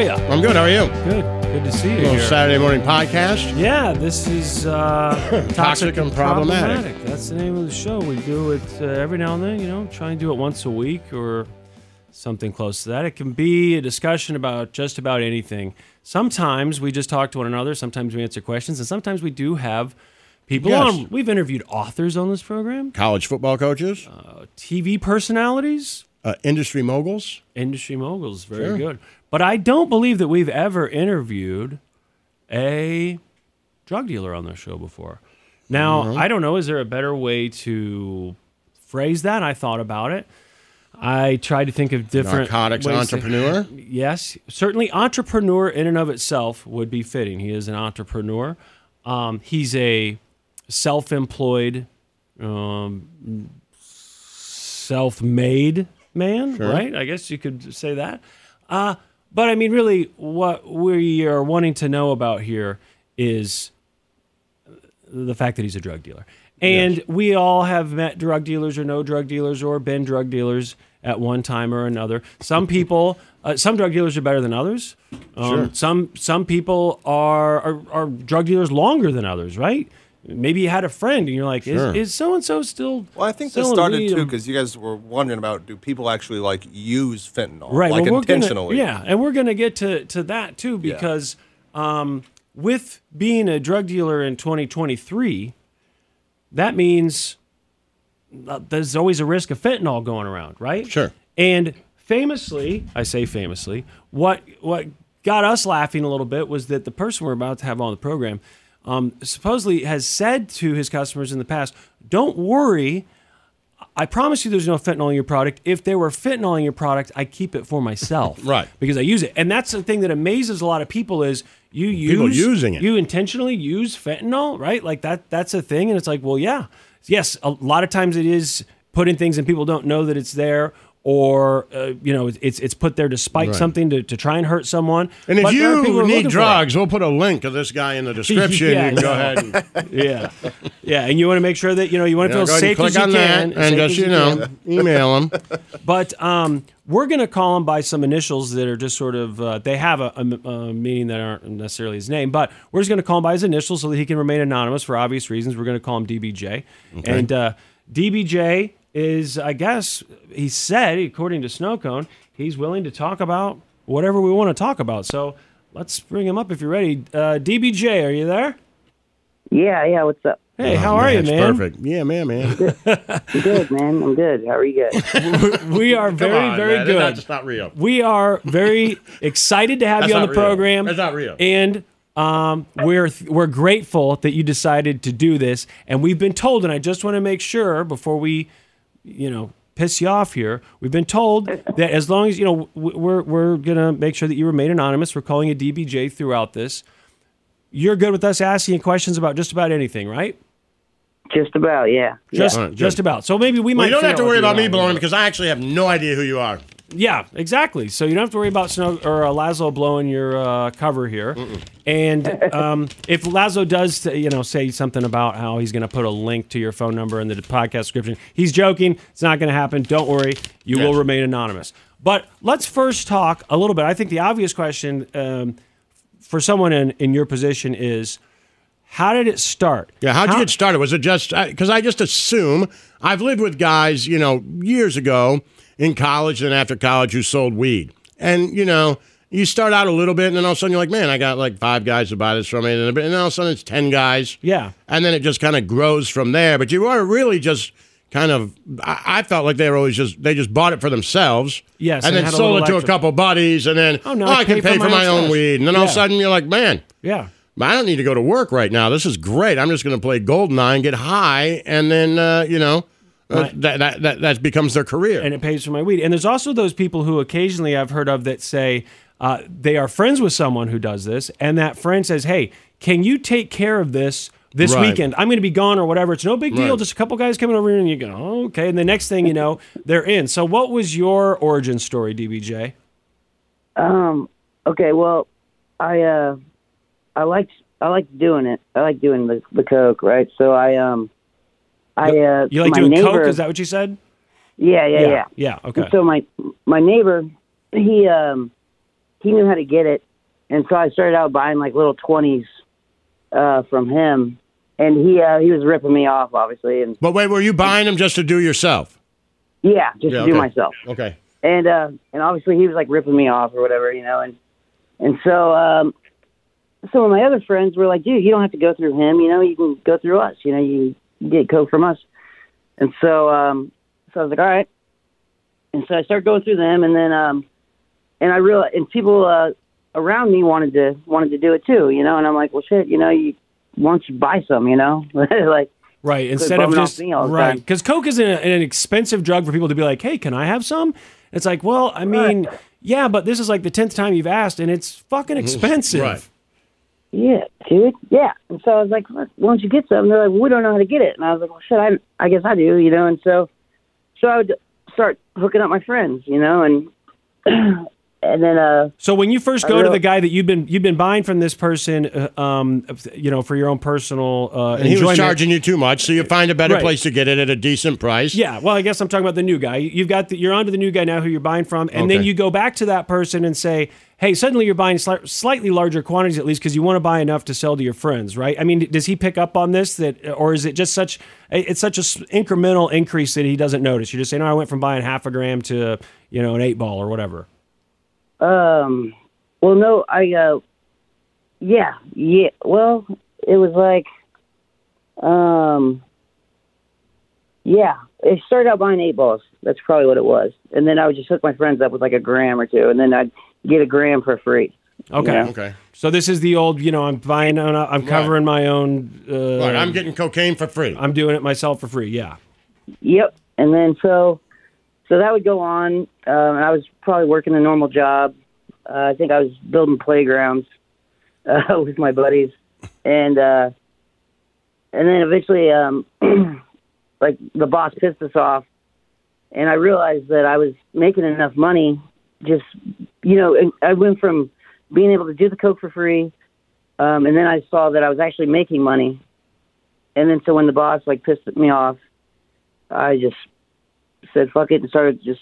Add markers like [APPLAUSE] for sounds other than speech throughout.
are you? I'm good. How are you? Good. Good to see you little here. Saturday morning podcast. Yeah, this is uh, [LAUGHS] Toxic and Problematic. That's the name of the show. We do it uh, every now and then. You know, try and do it once a week or something close to that. It can be a discussion about just about anything. Sometimes we just talk to one another. Sometimes we answer questions, and sometimes we do have people Yes. on. We've interviewed authors on this program, College football coaches, TV personalities, uh, industry moguls. industry moguls. Very Sure. good. But I don't believe that we've ever interviewed a drug dealer on the show before. Now, Mm-hmm. I don't know. Is there a better way to phrase that? I thought about it. I tried to think of different Narcotics ways to- entrepreneur. [LAUGHS] yes, certainly entrepreneur in and of itself would be fitting. He is an entrepreneur. Um, he's a self-employed, um, self-made man, right? I guess you could say that. Uh, but I mean, really, what we are wanting to know about here is the fact that he's a drug dealer. And we all have met drug dealers or no drug dealers or been drug dealers at one time or another. Some [LAUGHS] people, uh, some drug dealers are better than others. Um, Sure. Some some people are, are are drug dealers longer than others, right? Maybe you had a friend and you're like, Sure. is is so and so still? Well, I think this selling started weed? too because you guys were wondering about do people actually like use fentanyl, right Like well, we're gonna- intentionally. yeah and we're gonna get to to that too because um, with being a drug dealer in 2023 that means uh, there's always a risk of fentanyl going around right Sure. and famously i say famously what what got us laughing a little bit was that the person we're about to have on the program um, supposedly has said to his customers in the past don't worry I promise you there's no fentanyl in your product. If there were fentanyl in your product, I keep it for myself. [LAUGHS] Right. Because I use it. And that's the thing that amazes a lot of people is you use People using it. You intentionally use fentanyl, right? Like that that's a thing and it's like, well, yeah. Yes, a lot of times it is put in things and people don't know that it's there or uh, you know it's it's put there to spike Right. something to, to try and hurt someone. And if But there are people who you need looking for it. drugs, we'll put a link of this guy in the [LAUGHS] description. Yeah, you can go ahead and [LAUGHS] yeah, yeah, and you want to make sure that you know you want to Yeah, feel go ahead and safe as you can, that and just as you know [LAUGHS] email him. But um, we're going to call him by some initials that are just sort of, uh, they have a, a, a meaning that aren't necessarily his name, but we're just going to call him by his initials so that he can remain anonymous for obvious reasons. We're going to call him DBJ. And uh, DBJ is, I guess, he said, according to Snowcone, he's willing to talk about whatever we want to talk about. So let's bring him up if you're ready. Uh, DBJ, are you there? Yeah, yeah. What's up? Hey, Oh, how are you, it's man? Perfect. Yeah, man, man. [LAUGHS] I'm good, man. I'm good. How are you guys? [LAUGHS] We are very, on, very man. good. That's not real. We are very [LAUGHS] excited to have That's you on the real. program. That's not real. And um, we're we're grateful that you decided to do this. And we've been told, and I just want to make sure before we, you know, piss you off here. We've been told that as long as you know, we're we're gonna make sure that you remain anonymous. We're calling you DBJ throughout this. You're good with us asking questions about just about anything, right? Just about, yeah. Just All right, good. just about. So maybe we Well, might. you don't have to worry about me are. blowing because I actually have no idea who you are. Yeah, exactly. So you don't have to worry about Snow or uh, Laszlo blowing your uh, cover here. And um, if Laszlo does, you know, say something about how he's going to put a link to your phone number in the podcast description, he's joking. It's not going to happen. Don't worry. You will remain anonymous. But let's first talk a little bit. I think the obvious question um, for someone in, in your position is, how did it start? Yeah, how'd you get started? Was it just because I just assume I've lived with guys, you know, years ago in college and after college who sold weed, and you know, you start out a little bit, and then all of a sudden you're like, man, I got like five guys to buy this from me, and then all of a sudden it's ten guys, Yeah. and then it just kind of grows from there. But you are really just kind of, I, I felt like they were always just they just bought it for themselves, Yes, and and then sold it to a couple buddies, and then Oh, no, oh, I I can pay for my my own own weed, and then all of a sudden you're like, man. Yeah. I don't need to go to work right now. This is great. I'm just going to play Goldeneye and get high, and then uh, you know that, that that that becomes their career. and it pays for my weed. And there's also those people who occasionally I've heard of that say uh, they are friends with someone who does this, and that friend says, "Hey, can you take care of this?" This Right. weekend, I'm going to be gone or whatever. It's no big deal. Right. Just a couple guys coming over here, and you go, oh, okay. And the next thing you know, [LAUGHS] they're in. So, what was your origin story, DBJ? Um. Okay. Well, I uh, I liked I liked doing it. I like doing the the coke, right? So I um, I uh, You like my doing neighbor, coke? Is that what you said? Yeah, yeah, yeah. Yeah. Okay. And so my my neighbor, he um, he knew how to get it, and so I started out buying like little twenties, uh, from him, and he uh, he was ripping me off, obviously, and but wait, were you buying them just to do yourself? yeah, just Yeah, to do myself. Okay. and uh and obviously he was like ripping me off or whatever you know and and so um some of my other friends were like dude you don't have to go through him you know you can go through us you know you get coke from us and so um so i was like all right and so i started going through them and then um and i realized and people uh around me wanted to wanted to do it too you know and i'm like well shit you know you why don't you buy some you know [LAUGHS] like Right. Instead of just me all right, because coke is an, an expensive drug for people to be like, "Hey, can I have some?" It's like, well, I mean, yeah, but this is like the tenth time you've asked, and it's fucking [LAUGHS] expensive. Right. Yeah, dude. Yeah. And so I was like, "Why don't you get some?" They're like, well, "We don't know how to get it." And I was like, "Well, shit, I, I guess I do," you know. And so, so I would start hooking up my friends, you know, and [CLEARS THROAT] and then uh, So when you first I go to the guy that you've been you've been buying from this person, uh, um, you know, for your own personal uh, And he was charging you too much, so you find a better Right. place to get it at a decent price. Yeah, well, I guess I'm talking about the new guy. You've got the, you're onto the new guy now who you're buying from, and then you go back to that person and say, "Hey, suddenly you're buying sli- slightly larger quantities at least because you want to buy enough to sell to your friends, right?" I mean, does he pick up on this that, or is it just such it's such a s- incremental increase that he doesn't notice? You're just saying, "Oh, I went from buying half a gram to you know an eight ball or whatever." Um, well, no, I uh, yeah, yeah. Well, it was like, um, yeah. It started out buying eight balls. That's probably what it was, and then I would just hook my friends up with like a gram or two, and then I'd get a gram for free. Okay. Yeah. Okay. So this is the old, you know, I'm buying, I'm covering my own. Uh, Right, I'm getting cocaine for free. I'm doing it myself for free. Yeah. Yep. And then so so that would go on. Um, and I was probably working a normal job. Uh, I think I was building playgrounds uh, [LAUGHS] with my buddies, and uh, and then eventually, um, [CLEARS THROAT] like the boss pissed us off, and I realized that I was making enough money. Just you know, and I went from being able to do the coke for free, um, and then I saw that I was actually making money. And then so when the boss like pissed me off, I just said fuck it and started just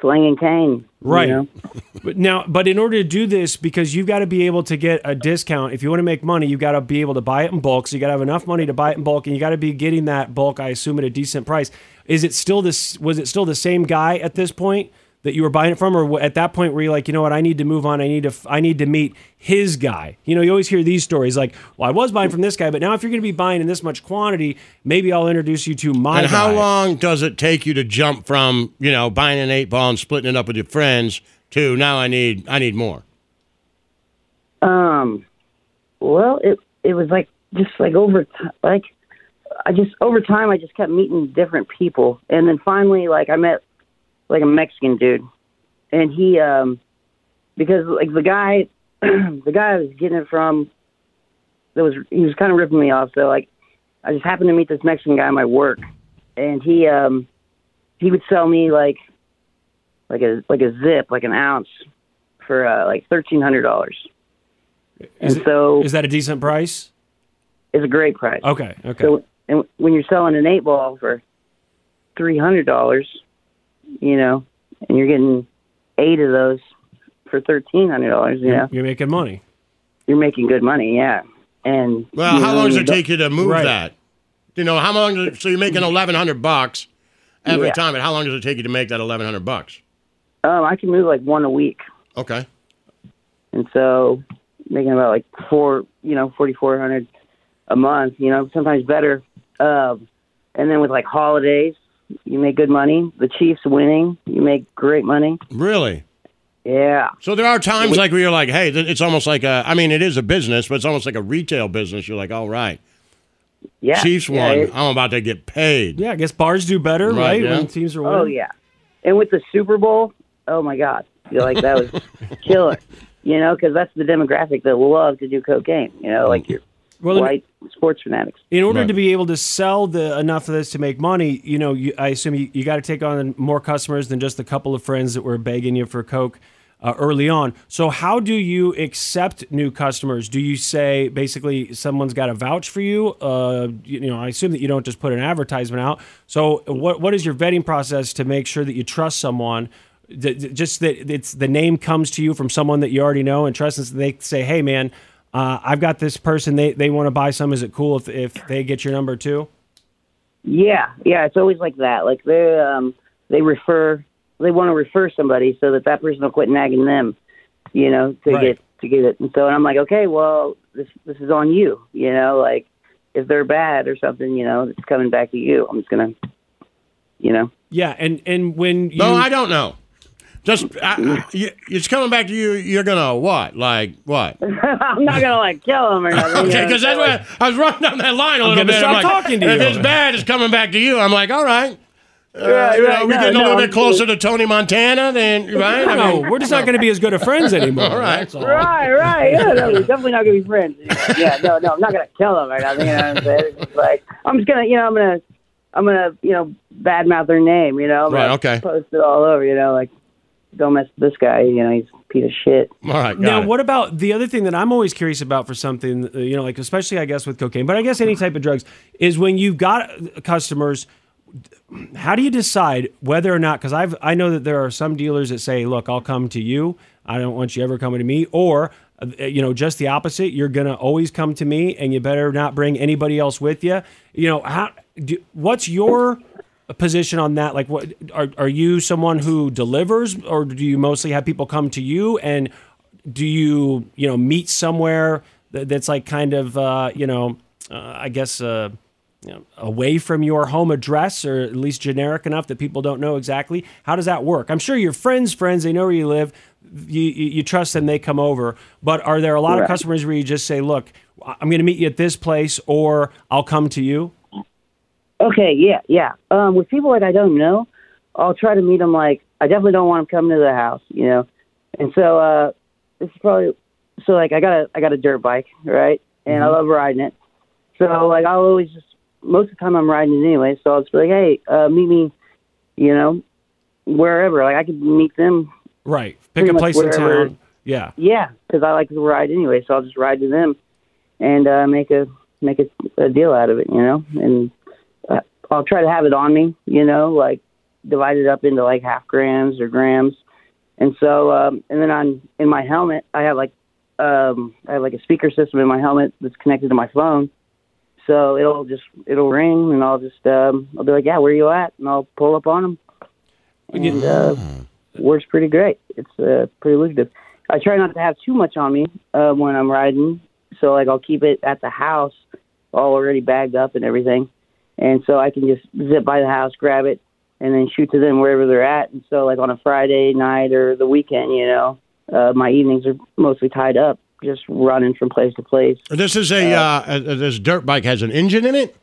slinging cane. you Right. know? [LAUGHS] But now, but in order to do this, because you've got to be able to get a discount. If you want to make money, you've got to be able to buy it in bulk. So you got to have enough money to buy it in bulk, and you got to be getting that bulk. I assume at a decent price. Is it still this? Was it still the same guy at this point that you were buying it from, or at that point were you're like, you know what, I need to move on. I need to, f- I need to meet his guy. You know, you always hear these stories like, well, I was buying from this guy, but now if you're going to be buying in this much quantity, maybe I'll introduce you to my. and how guy. long does it take you to jump from you know buying an eight ball and splitting it up with your friends to now I need I need more? Um, well, it it was like just like over t- like I just over time I just kept meeting different people, and then finally like I met like a Mexican dude, and he um because like the guy [CLEARS THROAT] the guy I was getting it from that was he was kind of ripping me off. So like I just happened to meet this Mexican guy at my work, and he um he would sell me like like a like a zip like an ounce for uh, like thirteen hundred dollars. And Is it- so Is that a decent price? it's a great price. Okay. Okay. So and when you're selling an eight ball for three hundred dollars, you know, and you're getting eight of those for thirteen hundred dollars, you know, You're making money. you're making good money, yeah. And Well, how know, long does it take you to move Right. that? You know, how long? Does, so you're making eleven hundred bucks every Yeah. time, and how long does it take you to make that eleven hundred bucks? Um, I can move like one a week, Okay. and so making about like four, you know, forty four hundred a month. You know, sometimes better. Um, and then with like holidays, you make good money. The Chiefs winning, you make great money. Really? Yeah. So there are times like where you're like, hey, it's almost like a. I mean, it is a business, but it's almost like a retail business. You're like, all right, Yeah. Chiefs yeah, won. it- I'm about to get paid. Yeah, I guess bars do better, Right, right? yeah. When teams are oh, winning. Oh yeah, and with the Super Bowl, oh my God, feel like that was [LAUGHS] killer. You know, because that's the demographic that love to do cocaine. You know, like your Well, white sports fanatics. In order Right. to be able to sell the enough of this to make money, you know, you, I assume you, you got to take on more customers than just the couple of friends that were begging you for coke uh, early on. So, how do you accept new customers? Do you say basically someone's got to vouch for you? Uh, you, you know, I assume that you don't just put an advertisement out. So, what what is your vetting process to make sure that you trust someone? D- d- Just that it's the name comes to you from someone that you already know and trust, and they say, "Hey, man." Uh, I've got this person. They they want to buy some. Is it cool if if they get your number too? Yeah, yeah, it's always like that. Like they um they refer they want to refer somebody so that that person will quit nagging them, you know, to Right. get to get it. And so and I'm like, okay, well this this is on you, you know, like if they're bad or something, you know, it's coming back to you. I'm just gonna, you know. Yeah, and and when you No, I don't know. Just I, you, it's coming back to you. You're gonna what? Like what? [LAUGHS] I'm not gonna like kill him or [LAUGHS] nothing. Okay, because that's like, what I was running down that line a I'm little bit. stop I'm like, talking to if you. it's bad, it's coming back to you. I'm like, all right. Uh, Right, right, we're no, getting a no, little bit I'm- closer to Tony Montana than [LAUGHS] right. I no, mean, we're just not going to be as good of friends anymore. All right. That's all. Right, right. Yeah, no, we're definitely not gonna be friends. Yeah, no, no, I'm not gonna kill him or nothing. You know what I'm saying? It's just like I'm just gonna, you know, I'm gonna, I'm gonna, you know, badmouth their name. You know, I'm Right, okay. Post it all over. You know, like don't mess with this guy. You know, he's a piece of shit. all right. Got Now, it. what about the other thing that I'm always curious about for something, uh, you know, like especially I guess with cocaine, but I guess any type of drugs is when you've got customers. How do you decide whether or not? Because I've I know that there are some dealers that say, "Look, I'll come to you. I don't want you ever coming to me," or uh, you know, just the opposite. You're gonna always come to me, and you better not bring anybody else with you. You know, how? Do, what's your position on that? Like, what are are you someone who delivers, or do you mostly have people come to you? And do you you know meet somewhere that, that's like kind of uh, you know uh, I guess uh, you know, away from your home address or at least generic enough that people don't know exactly? How does that work? I'm sure your friends' friends they know where you live. You, you, you trust them, they come over. But are there a lot of customers where you just say, "Look, I'm going to meet you at this place," or "I'll come to you"? Okay, yeah, yeah. Um, with people like I don't know, I'll try to meet them. Like I definitely don't want them coming to the house, you know. And so uh, this is probably so like I got a I got a dirt bike, right? And I love riding it. So like I'll always just most of the time I'm riding it anyway. So I'll just be like, hey, uh, meet me, you know, wherever. Like I could meet them. Right. Pick a place in town. Yeah. Yeah, because I like to ride anyway. So I'll just ride to them and uh, make a make a, a deal out of it, you know. And I'll try to have it on me, you know, like divide it up into like half grams or grams. And so, um, and then on in my helmet, I have like um, I have like a speaker system in my helmet that's connected to my phone. So it'll just it'll ring, and I'll just um, I'll be like, yeah, where are you at? And I'll pull up on them. And uh, works pretty great. It's uh, pretty lucrative. I try not to have too much on me uh, when I'm riding, so like I'll keep it at the house, all already bagged up and everything, and so I can just zip by the house, grab it, and then shoot to them wherever they're at. And so like on a Friday night or the weekend, you know, uh, my evenings are mostly tied up, just running from place to place. This is a uh, uh, this dirt bike has an engine in it.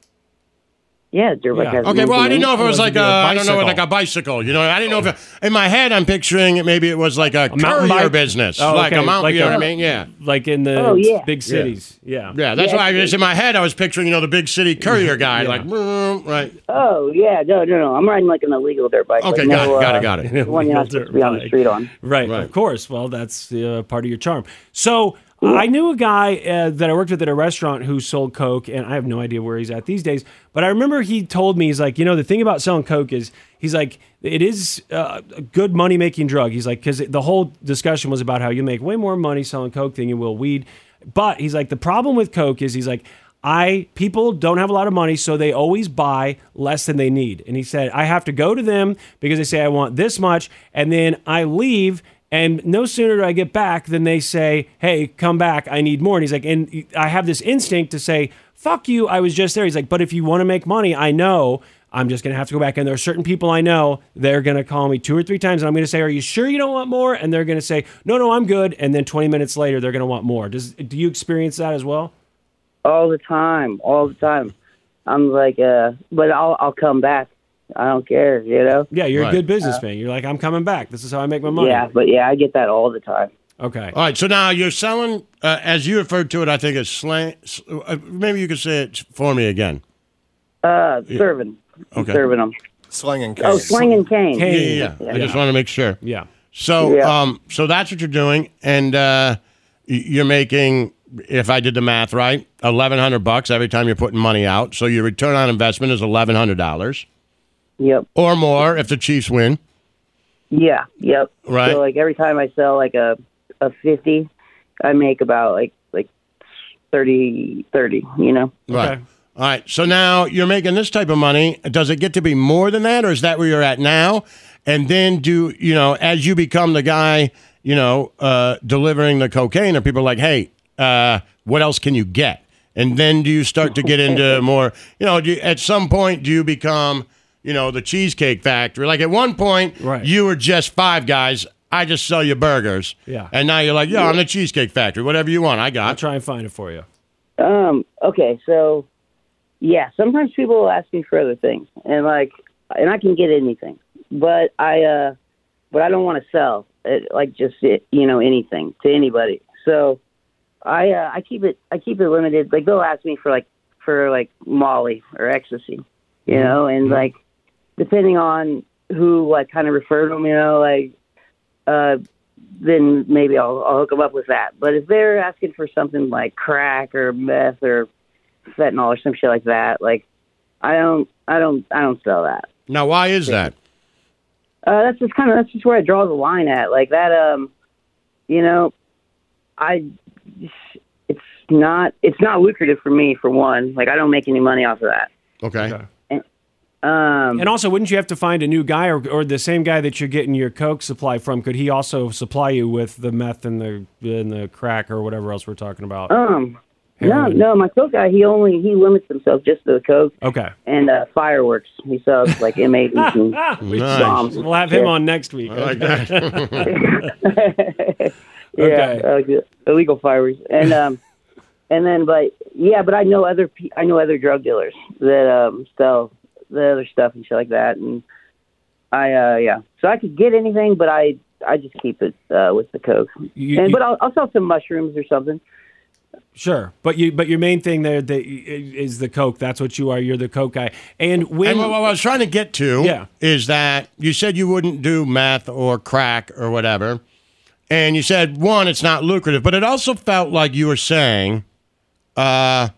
Yeah, dirt bike has. Okay, well, I didn't know if it was like a, I don't know, like a bicycle. You know, I didn't know if it, in my head I'm picturing it, maybe it was like a, mountain courier bike? business, Oh, like a mountain. like you know a- what I mean? Yeah. Like in the Oh, yeah. big cities. Yeah. Yeah, that's Yeah, why I just in my head I was picturing, you know, the big city [LAUGHS] courier guy, Yeah. like, "Mm," right? Oh yeah, no, no, no. I'm riding like an illegal dirt bike. Okay, like, got no, it, got uh, it, got it. the One you're not supposed to be on the street on. Right, Right. of course. Well, that's uh, part of your charm. So I knew a guy uh, that I worked with at a restaurant who sold coke, and I have no idea where he's at these days. But I remember he told me he's like, you know, the thing about selling coke is he's like, it is uh, a good money making drug. He's like, because the whole discussion was about how you make way more money selling coke than you will weed. But he's like, the problem with coke is he's like. I people don't have a lot of money, so they always buy less than they need. And he said, I have to go to them because they say I want this much, and then I leave, and no sooner do I get back than they say, Hey, come back, I need more. And he's like, and I have this instinct to say, Fuck you, I was just there. He's like, But if you want to make money, I know I'm just gonna have to go back. And there are certain people I know, they're gonna call me two or three times, and I'm gonna say, Are you sure you don't want more? And they're gonna say, No, no, I'm good. And then 20 minutes later, they're gonna want more. Does do you experience that as well? all the time, all the time. I'm like, uh, but I'll I'll come back. I don't care, you know. Yeah, you're Right. a good businessman. You're like, I'm coming back. This is how I make my money. Yeah, but yeah, I get that all the time. Okay. All right, so now you're selling, uh, as you referred to it, I think it's slang. Uh, maybe you could say it for me again. Uh, serving, Okay. serving them. Slang and Oh, cane. and cane. Yeah, yeah, yeah. I just want to make sure. Yeah. So, Yeah. um, so that's what you're doing, and uh, y- you're making, if I did the math right, eleven hundred bucks every time you're putting money out. So your return on investment is eleven hundred dollars Yep. or more if the Chiefs win. Yeah. Yep. Right. So like every time I sell like a a fifty, I make about like like 30, 30 You know. Right. Okay. All right. So now you're making this type of money. Does it get to be more than that, or is that where you're at now? And then do you know as you become the guy, you know, uh, delivering the cocaine, or people are like, hey, uh, what else can you get? And then do you start to get into [LAUGHS] more? You know, do you, at some point do you become, you know, the cheesecake factory? Like at one point, Right. you were just five guys. I just sell you burgers. Yeah. And now you're like, yeah, I'm the cheesecake factory. Whatever you want, I got. I'll try and find it for you. Um. Okay. So, yeah. Sometimes people will ask me for other things, and like, and I can get anything, but I, uh, but I don't want to sell it, like just it, you know anything to anybody. So, I, uh, I keep it, I keep it limited. Like they'll ask me for like for like Molly or ecstasy, you know, and like depending on who like kind of referred them, you know, like, uh, then maybe I'll, I'll hook them up with that. But if they're asking for something like crack or meth or fentanyl or some shit like that, like I don't, I don't, I don't sell that. Now, why is that? Uh, that's just kind of that's just where I draw the line at. Like that, um, you know, I, it's not, it's not lucrative for me for one. Like I don't make any money off of that. Okay. Um, And also, wouldn't you have to find a new guy or, or the same guy that you're getting your coke supply from? Could he also supply you with the meth and the and the crack or whatever else we're talking about? um, no, Heroin. no, my coke guy, he only he limits himself just to the coke Okay. and uh, fireworks. He sells like M80s and [LAUGHS] Nice. bombs. We'll have him Yeah. on next week. I like that. [LAUGHS] [LAUGHS] yeah, Okay. uh, illegal fireworks, and um, and then, but yeah, but I know other I know other drug dealers that um sell the other stuff and shit like that, and I uh yeah, so I could get anything, but I I just keep it uh, with the coke, You- and you- but I'll, I'll sell some mushrooms or something. Sure, but you but your main thing there that is the coke. That's what you are. You're the coke guy. And when And what, what I was trying to get to Yeah. is that you said you wouldn't do meth or crack or whatever. And you said, one, it's not lucrative, but it also felt like you were saying, uh,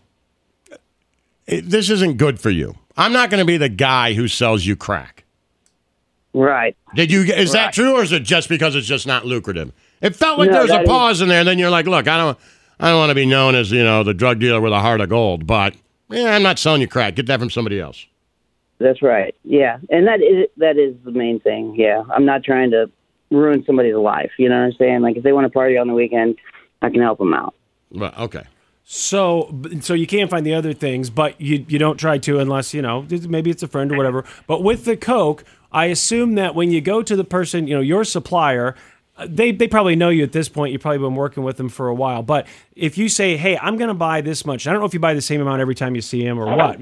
it- this isn't good for you. I'm not going to be the guy who sells you crack. Right. Did you? Is that true, or is it just because it's just not lucrative? It felt like No, there was a is- pause in there. And then you're like, look, I don't, I don't want to be known as you know the drug dealer with a heart of gold, but yeah, I'm not selling you crack. Get that from somebody else. That's right. Yeah, and that is that is the main thing. Yeah, I'm not trying to ruin somebody's life. You know what I'm saying? Like if they want to party on the weekend, I can help them out. Right. Okay. So, so you can't find the other things, but you you don't try to unless you know maybe it's a friend or whatever. But with the coke, I assume that when you go to the person, you know, your supplier, they they probably know you at this point. You've probably been working with them for a while. But if you say, "Hey, I'm going to buy this much," I don't know if you buy the same amount every time you see him or what.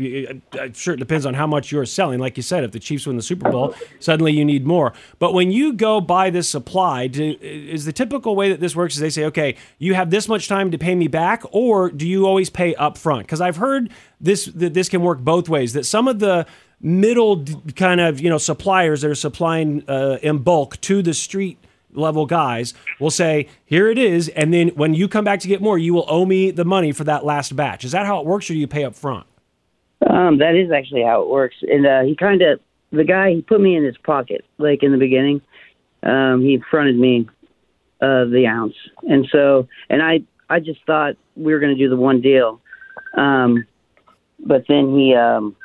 I'm sure it depends on how much you're selling. Like you said, if the Chiefs win the Super Bowl, suddenly you need more. But when you go buy this supply, do, is the typical way that this works is they say, "Okay, you have this much time to pay me back," or do you always pay up front? Because I've heard this that this can work both ways. That some of the middle kind of you know suppliers that are supplying uh, in bulk to the street level guys will say here it is and then when you come back to get more you will owe me the money for that last batch is that how it works or do you pay up front Um, that is actually how it works. And uh, he kind of, the guy, he put me in his pocket, like in the beginning. Um, he fronted me uh, the ounce. And so, and I, I just thought we were going to do the one deal. Um, but then he, um,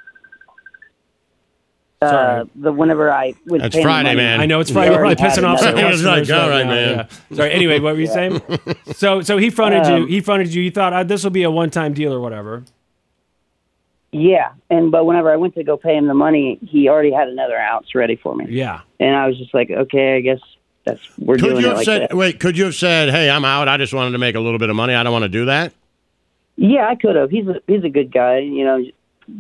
uh, the whenever I would That's pay him the Friday, money, man. I know it's he Friday. We're probably had pissing off some [LAUGHS] another- It's like, customers all right right, now, man. yeah. Sorry. Anyway, what were you saying? [LAUGHS] So, so he fronted you. Um, He fronted you. You thought uh, this will be a one-time deal or whatever. Yeah, and but whenever I went to go pay him the money, he already had another ounce ready for me. Yeah. And I was just like, okay, I guess that's we're Could doing you it have like said, that. wait, could you have said, hey, I'm out. I just wanted to make a little bit of money. I don't want to do that? Yeah, I could have. He's a, he's a good guy, you know,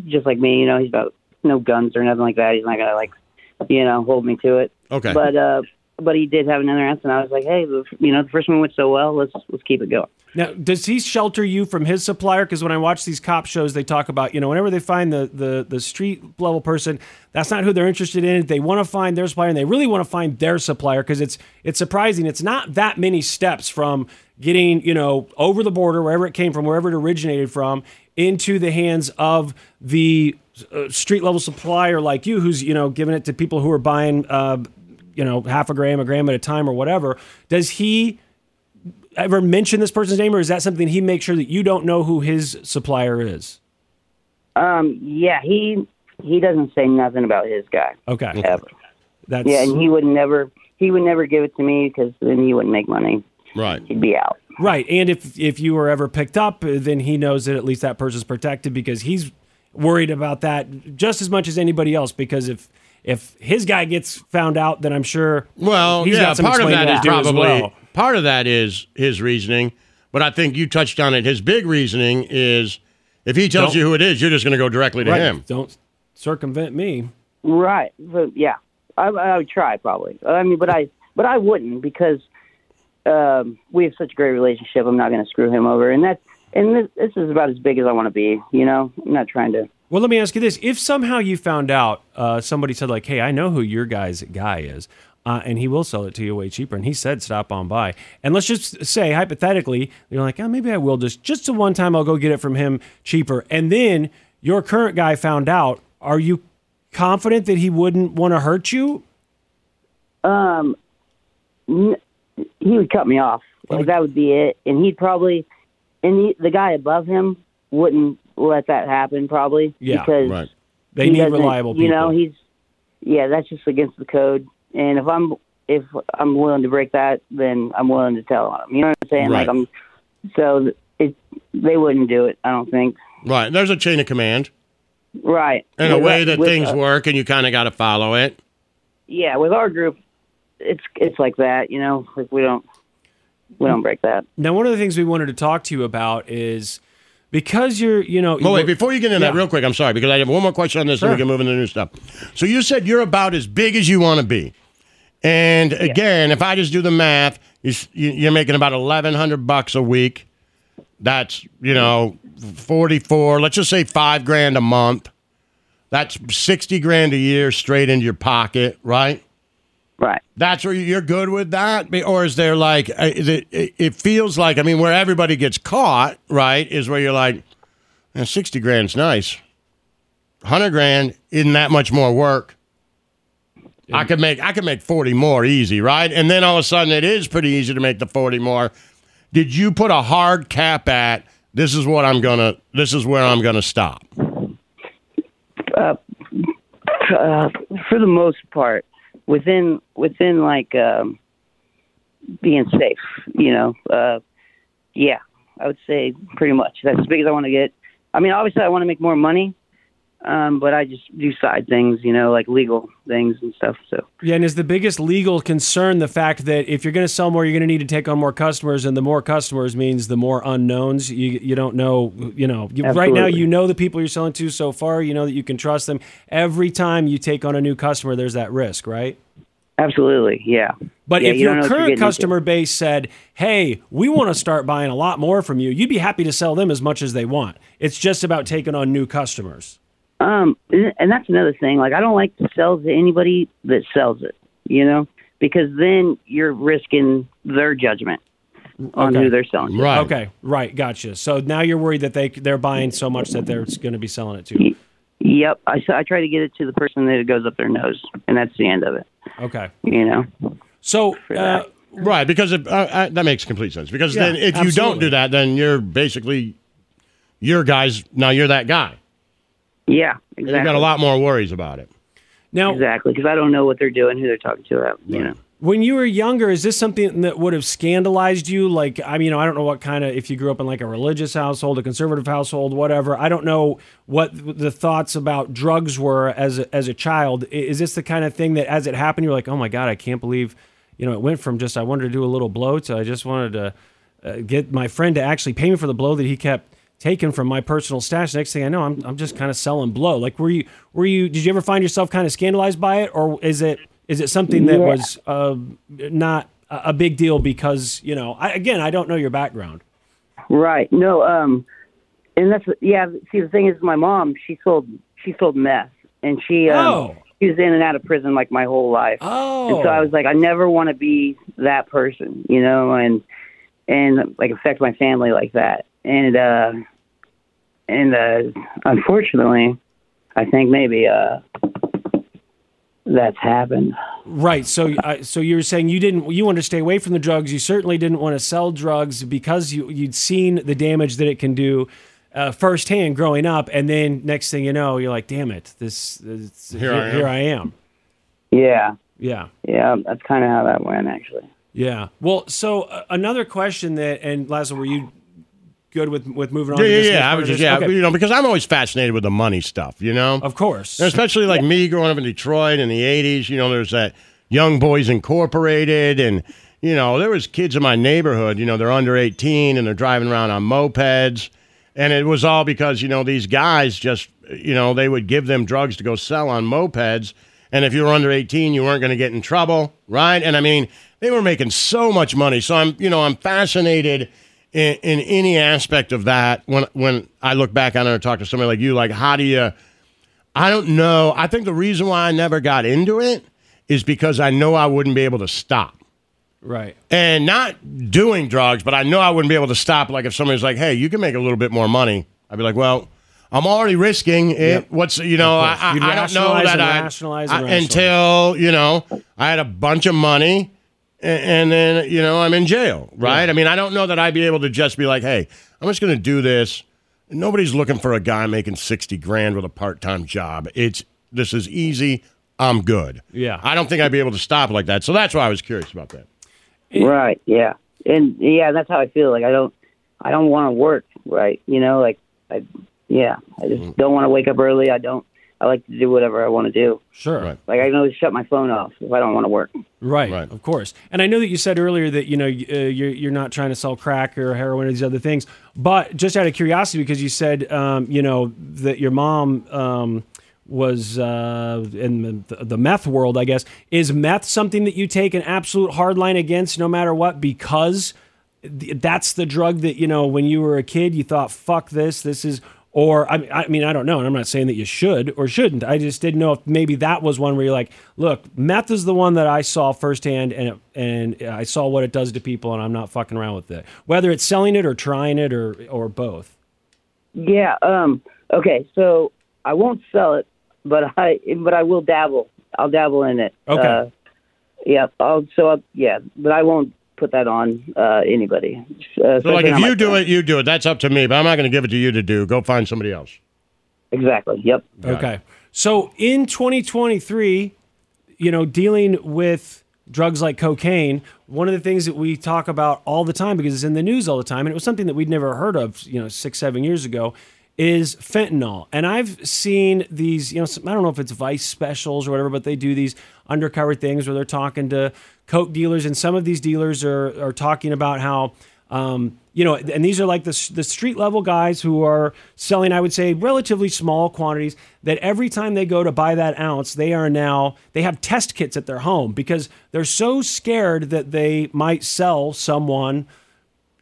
just like me. You know, he's about no guns or nothing like that. He's not gonna like, you know, hold me to it. Okay. But uh, but he did have another answer, and I was like, hey, you know, the first one went so well. Let's let's keep it going. Now, does he shelter you from his supplier? Because when I watch these cop shows, they talk about you know whenever they find the the the street level person, that's not who they're interested in. They want to find their supplier, and they really want to find their supplier because it's it's surprising. It's not that many steps from getting you know over the border wherever it came from, wherever it originated from, into the hands of the uh, street level supplier like you, who's you know giving it to people who are buying uh, you know half a gram, a gram at a time, or whatever. Does he? ever mention this person's name, or is that something he makes sure that you don't know who his supplier is? Um, yeah, he he doesn't say nothing about his guy Okay, ever. that's Yeah, and he would never he would never give it to me because then he wouldn't make money. Right. He'd be out. right. And if if you were ever picked up, then he knows that at least that person's protected because he's worried about that just as much as anybody else. Because if if his guy gets found out, then I'm sure Well, he's yeah, got some part of explaining that is to do as probably well. part of that is his reasoning, but I think you touched on it. His big reasoning is if he tells Don't- you who it is, you're just going to go directly to Right. him. Don't circumvent me. Right. But yeah, I, I would try probably. I mean, but I but I wouldn't because um, we have such a great relationship. I'm not going to screw him over, and that's and this, this is about as big as I want to be. You know, I'm not trying to. Well, let me ask you this: If somehow you found out, uh, somebody said like, "Hey, I know who your guy's guy is," uh, and he will sell it to you way cheaper, and he said, "Stop on by," and let's just say hypothetically, you're like, "Oh, maybe I will just just the one time I'll go get it from him cheaper," and then your current guy found out. Are you confident that he wouldn't want to hurt you? Um, n- he would cut me off. Like that would be it, and he'd probably, and he, the guy above him wouldn't let that happen probably Yeah, because Right. They need reliable people. You know, he's yeah, that's just against the code. And if I'm if I'm willing to break that, then I'm willing to tell on him. You know what I'm saying? Right. Like I'm so it they wouldn't do it. I don't think. Right. There's a chain of command Right. and a way that with things work, and you kind of got to follow it. Yeah, with our group, it's it's like that. You know, like we don't we don't break that. now, one of the things we wanted to talk to you about is because you're, you know, Oh, wait, before you get into that, real quick, I'm sorry, because I have one more question on this and we can move into new stuff. So you said you're about as big as you want to be. And again, if I just do the math, you s- you- you're making about 1100 bucks a week. That's, you know, 44, let's just say five grand a month. That's 60 grand a year straight into your pocket, right? Right. That's where you're good with that, or is there like uh, is it? It feels like I mean, where everybody gets caught, right? Is where you're like, "Eh, sixty grand's nice, hundred grand isn't that much more work. I could make I could make forty more easy, right? And then all of a sudden, it is pretty easy to make the forty more. Did you put a hard cap at? This is what I'm gonna. This is where I'm gonna stop. Uh, uh, for the most part, within within like um, being safe, you know. Uh, yeah, I would say pretty much. That's as big as I want to get. I mean, obviously, I want to make more money, um, but I just do side things, you know, like legal things and stuff. So Yeah, and is the biggest legal concern the fact that if you're going to sell more, you're going to need to take on more customers, and the more customers means the more unknowns. You you don't know, you know. You, right now, you know the people you're selling to so far. You know that you can trust them. Every time you take on a new customer, there's that risk, right? absolutely, yeah. But Yeah, if you your know what you're current into. customer base said, "Hey, we want to start buying a lot more from you," you'd be happy to sell them as much as they want. It's just about taking on new customers. Um, and that's another thing. Like, I don't like to sell to anybody that sells it, you know, because then you're risking their judgment on Okay. who they're selling. to. Right. Okay. Right. Gotcha. So now you're worried that they they're buying so much that they're going to be selling it to. Yep. I, I try to get it to the person that it goes up their nose, and that's the end of it. Okay. You know. So. Uh, Right, because it, uh, uh, that makes complete sense. Because Yeah, then, if you don't do that, then you're basically your guys. Now you're that guy. Yeah. And Exactly. You've got a lot more worries about it. Now, exactly, because I don't know what they're doing, who they're talking to. uh, You know. When you were younger, is this something that would have scandalized you? Like, I mean, you know, I don't know what kind of, if you grew up in like a religious household, a conservative household, whatever. I don't know what the thoughts about drugs were as a, as a child. Is this the kind of thing that as it happened, you're like, oh my God, I can't believe, you know, it went from just, I wanted to do a little blow to I just wanted to uh, get my friend to actually pay me for the blow that he kept taking from my personal stash. Next thing I know, I'm, I'm just kind of selling blow. Like, were you, were you, did you ever find yourself kind of scandalized by it? Or is it, is it something that Yeah. was uh, not a a big deal because you know I, again I don't know your background. Right. No. Um. And that's yeah. See, the thing is, my mom she sold she sold meth, and she um, Oh. she was in and out of prison like my whole life. Oh. And so I was like, I never want to be that person, you know, and and like affect my family like that. And uh, and uh, unfortunately, I think maybe uh, that's happened. Right. So uh, so you were saying you didn't you want to stay away from the drugs. You certainly didn't want to sell drugs because you you'd seen the damage that it can do. Uh, firsthand growing up, and then next thing you know, you're like, "Damn it! This, this Here I am. Here I am." Yeah. Yeah. Yeah. That's kind of how that went, actually. Yeah. Well, so uh, another question that, and Laszlo, were you good with with moving on? Yeah, yeah, yeah. I was just yeah, Okay. you know, because I'm always fascinated with the money stuff. You know, Of course. And especially like me growing up in Detroit in the '80s. You know, there's that Young Boys Incorporated, and you know, there was kids in my neighborhood. You know, they're under 18 and they're driving around on mopeds, and it was all because you know these guys just you know they would give them drugs to go sell on mopeds, and if you were under 18, you weren't going to get in trouble, right? And I mean, they were making so much money. So I'm you know I'm fascinated. In, in any aspect of that, when when I look back on it and talk to somebody like you, like how do you I don't know. I think the reason why I never got into it is because I know I wouldn't be able to stop. Right. And not doing drugs, but I know I wouldn't be able to stop. Like if somebody's like, hey, you can make a little bit more money, I'd be like, well, I'm already risking it. What's, you know, I, I, I don't know that I, I- until, you know, I had a bunch of money and, and then, you know, I'm in jail, right? I mean, I don't know that I'd be able to just be like, hey, I'm just going to do this. Nobody's looking for a guy making 60 grand with a part time job. It's, this is easy. I'm good. Yeah. I don't think I'd be able to stop like that. So that's why I was curious about that. Right. Yeah. And yeah, that's how I feel. Like I don't, I don't want to work. Right. You know, like I, yeah, I just Mm. don't want to wake up early. I don't. I like to do whatever I want to do. Sure. Right. Like I can always shut my phone off if I don't want to work. Right, right. of course. And I know that you said earlier that you know uh, you're you're not trying to sell crack or heroin or these other things, but just out of curiosity, because you said um, you know that your mom um, was uh, in the, the meth world, I guess. Is meth something that you take an absolute hard line against, no matter what, because that's the drug that you know when you were a kid you thought, "Fuck this, this is." Or I mean, I mean, I don't know, and I'm not saying that you should or shouldn't. I just didn't know if maybe that was one where you're like, look, meth is the one that I saw firsthand, and it, and I saw what it does to people, and I'm not fucking around with it. Whether it's selling it or trying it or or both. Yeah. Um. Okay. So I won't sell it, but I but I will dabble. I'll dabble in it. Okay. Uh, yeah. I'll. So I'll, yeah, but I won't put that on uh, anybody. Uh, So, like, if you do friends. it, you do it. That's up to me, but I'm not going to give it to you to do. Go find somebody else. Exactly. Yep. Okay. So in 2023, you know, dealing with drugs like cocaine, one of the things that we talk about all the time because it's in the news all the time, and it was something that we'd never heard of, you know, six, seven years ago, is fentanyl. And I've seen these, you know, I don't know if it's Vice specials or whatever, but they do these undercover things where they're talking to coke dealers, and some of these dealers are are talking about how. Um, you know, and these are like the, the street level guys who are selling, I would say, relatively small quantities. That every time they go to buy that ounce, they are now, they have test kits at their home because they're so scared that they might sell someone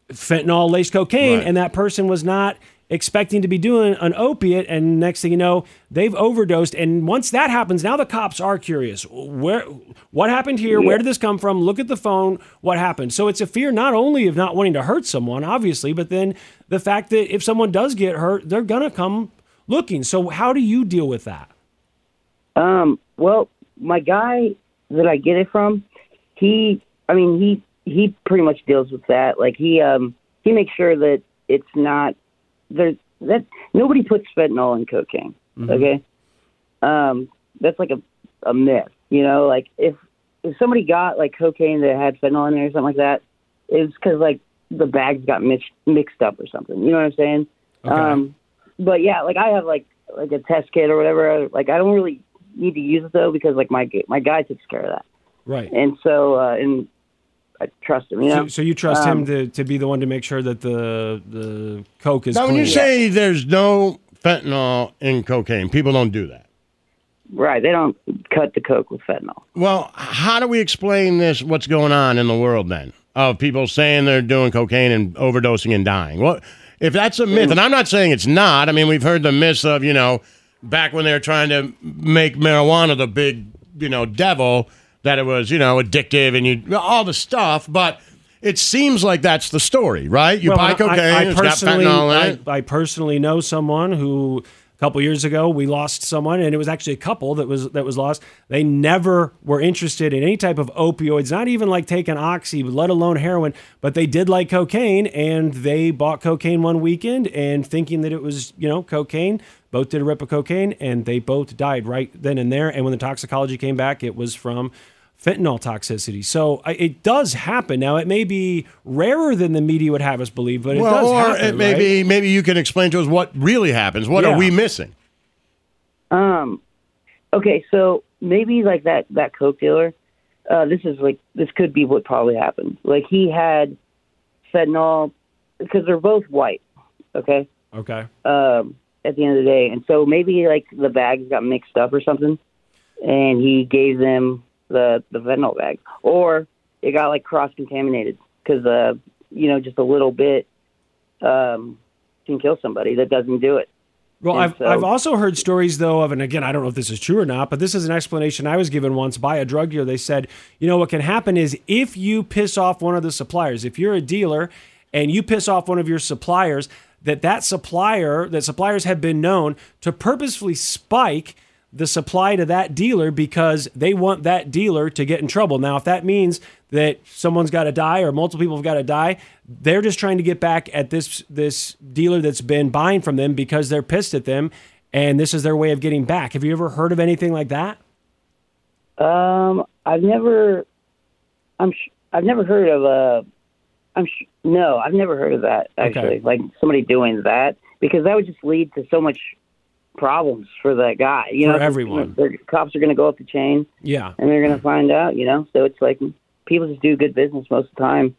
fentanyl laced cocaine Right. and that person was not expecting to be doing an opiate and next thing you know they've overdosed. And once that happens now the cops are curious. Where what happened here? Where did this come from? Look at the phone. What happened? So it's a fear not only of not wanting to hurt someone obviously but then the fact that if someone does get hurt they're gonna come looking. So how do you deal with that? Um, well, my guy that I get it from, he, I mean, he he pretty much deals with that. Like he um he makes sure that it's not there's that nobody puts fentanyl in cocaine. Mhm. Okay, um, that's like a a myth. You know, like if if somebody got like cocaine that had fentanyl in there or something like that, it's because like the bags got mixed mixed up or something. You know what I'm saying? Okay. Um, but yeah, like I have like like a test kit or whatever. Like I don't really need to use it though because like my my guy takes care of that, right and so uh, and I trust him. You know, so, so you trust Um, him to, to be the one to make sure that the the coke is Now, when you clean. say there's no fentanyl in cocaine, people don't do that. Right. They don't cut the coke with fentanyl. Well, how do we explain this? What's going on in the world then of people saying they're doing cocaine and overdosing and dying? What if that's a myth? And I'm not saying it's not. I mean, we've heard the myths of you know back when they were trying to make marijuana the big you know devil that it was you know addictive and you all the stuff, but. It seems like that's the story, right? You Well, buy I- cocaine, I, I it's got personally, fentanyl in I. I personally know someone who a couple years ago we lost someone, and it was actually a couple that was that was lost. They never were interested in any type of opioids, not even like taking oxy, let alone heroin. But they did like cocaine, and they bought cocaine one weekend, and thinking that it was you know cocaine. Both did a rip of cocaine, and they both died right then and there. And when the toxicology came back, it was from fentanyl toxicity. So it does happen. Now it may be rarer than the media would have us believe, but it well, does or happen. it may right? be, maybe you can explain to us what really happens. What Yeah. are we missing? Um, okay, so maybe like that that coke dealer. Uh, this is like this could be what probably happened. Like he had fentanyl because they're both white. Okay. Okay. Um, at the end of the day, and so maybe like the bags got mixed up or something, and he gave them the the fentanyl bag, or it got like cross contaminated because uh you know just a little bit um can kill somebody that doesn't do it. Well, And I've, so- I've also heard stories, though, of, and again, I don't know if this is true or not, but this is an explanation I was given once by a drug dealer. They said, you know, what can happen is if you piss off one of the suppliers, if you're a dealer and you piss off one of your suppliers, that that supplier, that suppliers have been known to purposefully spike the supply to that dealer because they want that dealer to get in trouble. Now, if that means that someone's got to die or multiple people have got to die, they're just trying to get back at this this dealer that's been buying from them because they're pissed at them, and this is their way of getting back. Have you ever heard of anything like that? Um, I've never, I'm, sh- I've never heard of a, I'm sh- no, I've never heard of that actually. Like somebody doing that because that would just lead to so much problems for that guy. You For know, everyone. The cops are going to go up the chain Yeah. and they're going to find out. You know, so it's like people just do good business most of the time.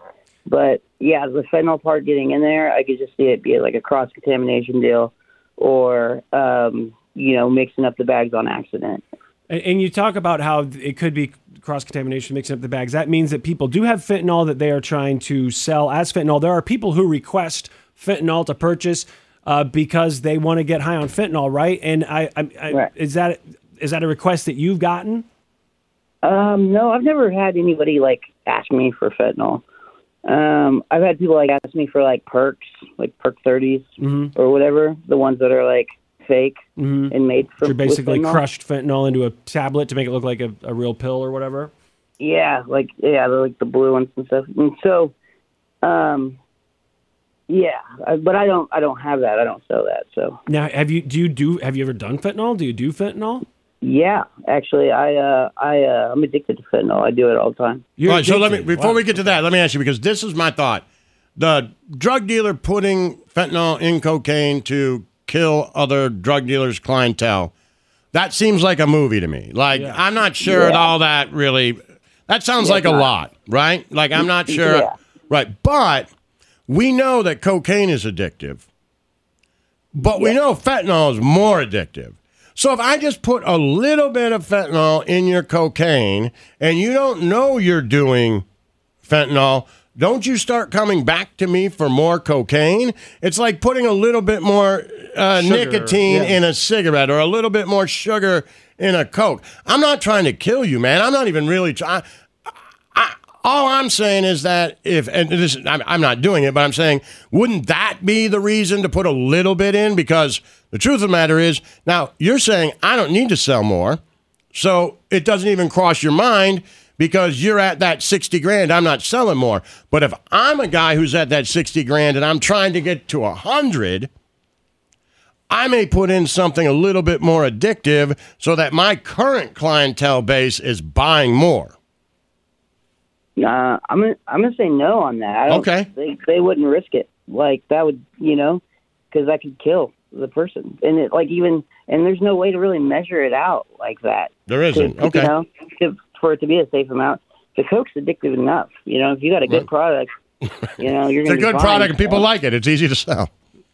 But yeah, the fentanyl part getting in there, I could just see it be like a cross contamination deal, or um, you know, mixing up the bags on accident. And, and you talk about how it could be cross contamination, mixing up the bags. That means that people do have fentanyl that they are trying to sell as fentanyl. There are people who request fentanyl to purchase uh, because they want to get high on fentanyl, right? And I, I, I is that is that a request that you've gotten? Um, no, I've never had anybody like ask me for fentanyl. Um, I've had people like ask me for like perks, like perk 30s Mhm. or whatever, the ones that are like fake Mhm. and made from You're basically fentanyl. crushed fentanyl into a tablet to make it look like a, a real pill or whatever. Yeah, like yeah, like the blue ones and stuff. And so, um, yeah, but I don't, I don't have that. I don't sell that. So Now, have you do you do have you ever done fentanyl? Do you do fentanyl? yeah, actually, I, uh, I, uh, I'm addicted to fentanyl. I do it all the time. All right, so let me before we get to that, let me ask you because this is my thought: the drug dealer putting fentanyl in cocaine to kill other drug dealers' clientele. That seems like a movie to me. Like I'm not sure Yeah. all that really. That sounds Yeah, like a not. lot, right? Like I'm not sure. Yeah. Right, but we know that cocaine is addictive. But we know fentanyl is more addictive. So if I just put a little bit of fentanyl in your cocaine and you don't know you're doing fentanyl, don't you start coming back to me for more cocaine? It's like putting a little bit more uh, nicotine yeah. in a cigarette or a little bit more sugar in a Coke. I'm not trying to kill you, man. I'm not even really trying. All I'm saying is that if, and this, I'm, I'm not doing it, but I'm saying, wouldn't that be the reason to put a little bit in? Because the truth of the matter is, now you're saying I don't need to sell more, so it doesn't even cross your mind because you're at that 60 grand. I'm not selling more. But if I'm a guy who's at that 60 grand and I'm trying to get to a 100, I may put in something a little bit more addictive so that my current clientele base is buying more. Uh, I'm gonna I'm gonna say no on that. I don't Okay. think they wouldn't risk it. Like that would you know, because that could kill the person. And it like even and there's no way to really measure it out like that. There isn't. Okay. You know, to, for it to be a safe amount. The coke's addictive enough. You know, if you got a good product, you know you're It's a good fine. product and people like it. It's easy to sell.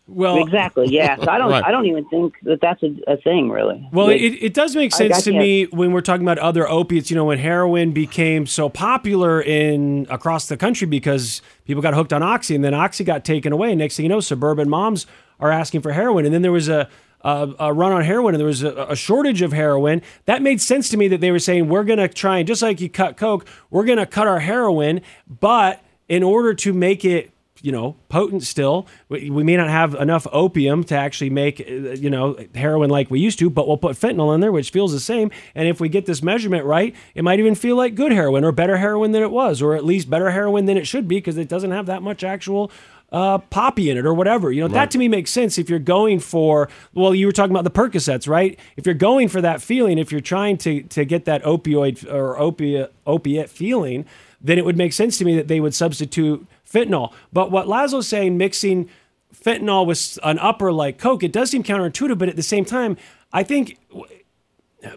Well, exactly. Yeah. [LAUGHS] So I don't. Right. I don't even think that that's a, a thing really. Well, Like, it, it does make sense I to me when we're talking about other opiates. You know, when heroin became so popular in across the country because people got hooked on oxy, and then oxy got taken away. Next thing you know, suburban moms are asking for heroin, and then there was a a, a run on heroin, and there was a, a shortage of heroin. That made sense to me that they were saying we're going to try and just like you cut coke, we're going to cut our heroin, but in order to make it you know, potent still. We, we may not have enough opium to actually make, uh, you know, heroin like we used to, but we'll put fentanyl in there, which feels the same. And if we get this measurement right, it might even feel like good heroin or better heroin than it was, or at least better heroin than it should be because it doesn't have that much actual uh, poppy in it or whatever. You know, that to me makes sense if you're going for, well, you were talking about the Percocets, right? If you're going for that feeling, if you're trying to, to get that opioid or opiate, opiate feeling, then it would make sense to me that they would substitute fentanyl. But what Laszlo's saying, mixing fentanyl with an upper like Coke, it does seem counterintuitive, but at the same time, I think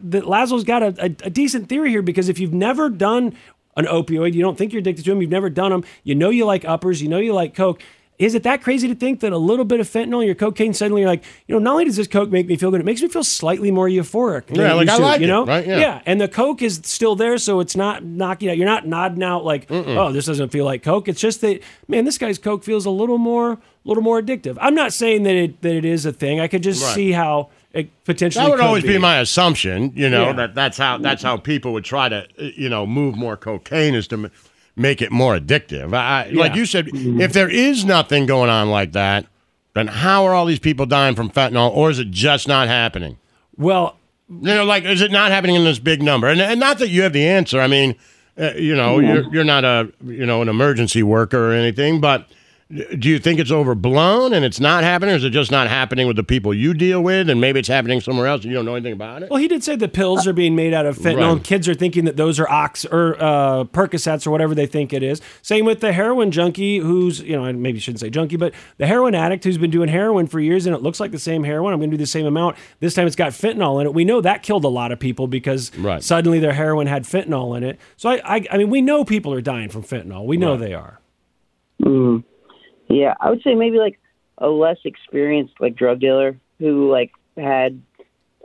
that Laszlo's got a, a, a decent theory here because if you've never done an opioid, you don't think you're addicted to them, you've never done them, you know you like uppers, you know you like Coke. Is it that crazy to think that a little bit of fentanyl in your cocaine suddenly you're like, you know, not only does this Coke make me feel good, it makes me feel slightly more euphoric. Yeah, like I to, like you it, right? Yeah. And the Coke is still there, so it's not knocking out. You're not nodding out like, oh, this doesn't feel like Coke. It's just that, man, this guy's Coke feels a little more, a little more addictive. I'm not saying that it that it is a thing. I could just Right. see how it potentially. That would always be. my assumption, you know, Yeah. that that's how that's how people would try to, you know, move more cocaine is to make it more addictive. I, Like you said, if there is nothing going on like that, then how are all these people dying from fentanyl, or is it just not happening? Well, you know, like is it not happening in this big number? And, and not that you have the answer. I mean, uh, you know, you're you're not a you know an emergency worker or anything, but. Do you think it's overblown and it's not happening, or is it just not happening with the people you deal with, and maybe it's happening somewhere else and you don't know anything about it? Well, he did say the pills are being made out of fentanyl, Right. and kids are thinking that those are ox or uh, Percocets or whatever they think it is. Same with the heroin junkie, who's you know I maybe shouldn't say junkie, but the heroin addict who's been doing heroin for years, and it looks like the same heroin. I'm going to do the same amount. This time it's got fentanyl in it. We know that killed a lot of people because Right. suddenly their heroin had fentanyl in it. So I, I, I mean, we know people are dying from fentanyl. We know they are. Mm. Yeah, I would say maybe like a less experienced like drug dealer who like had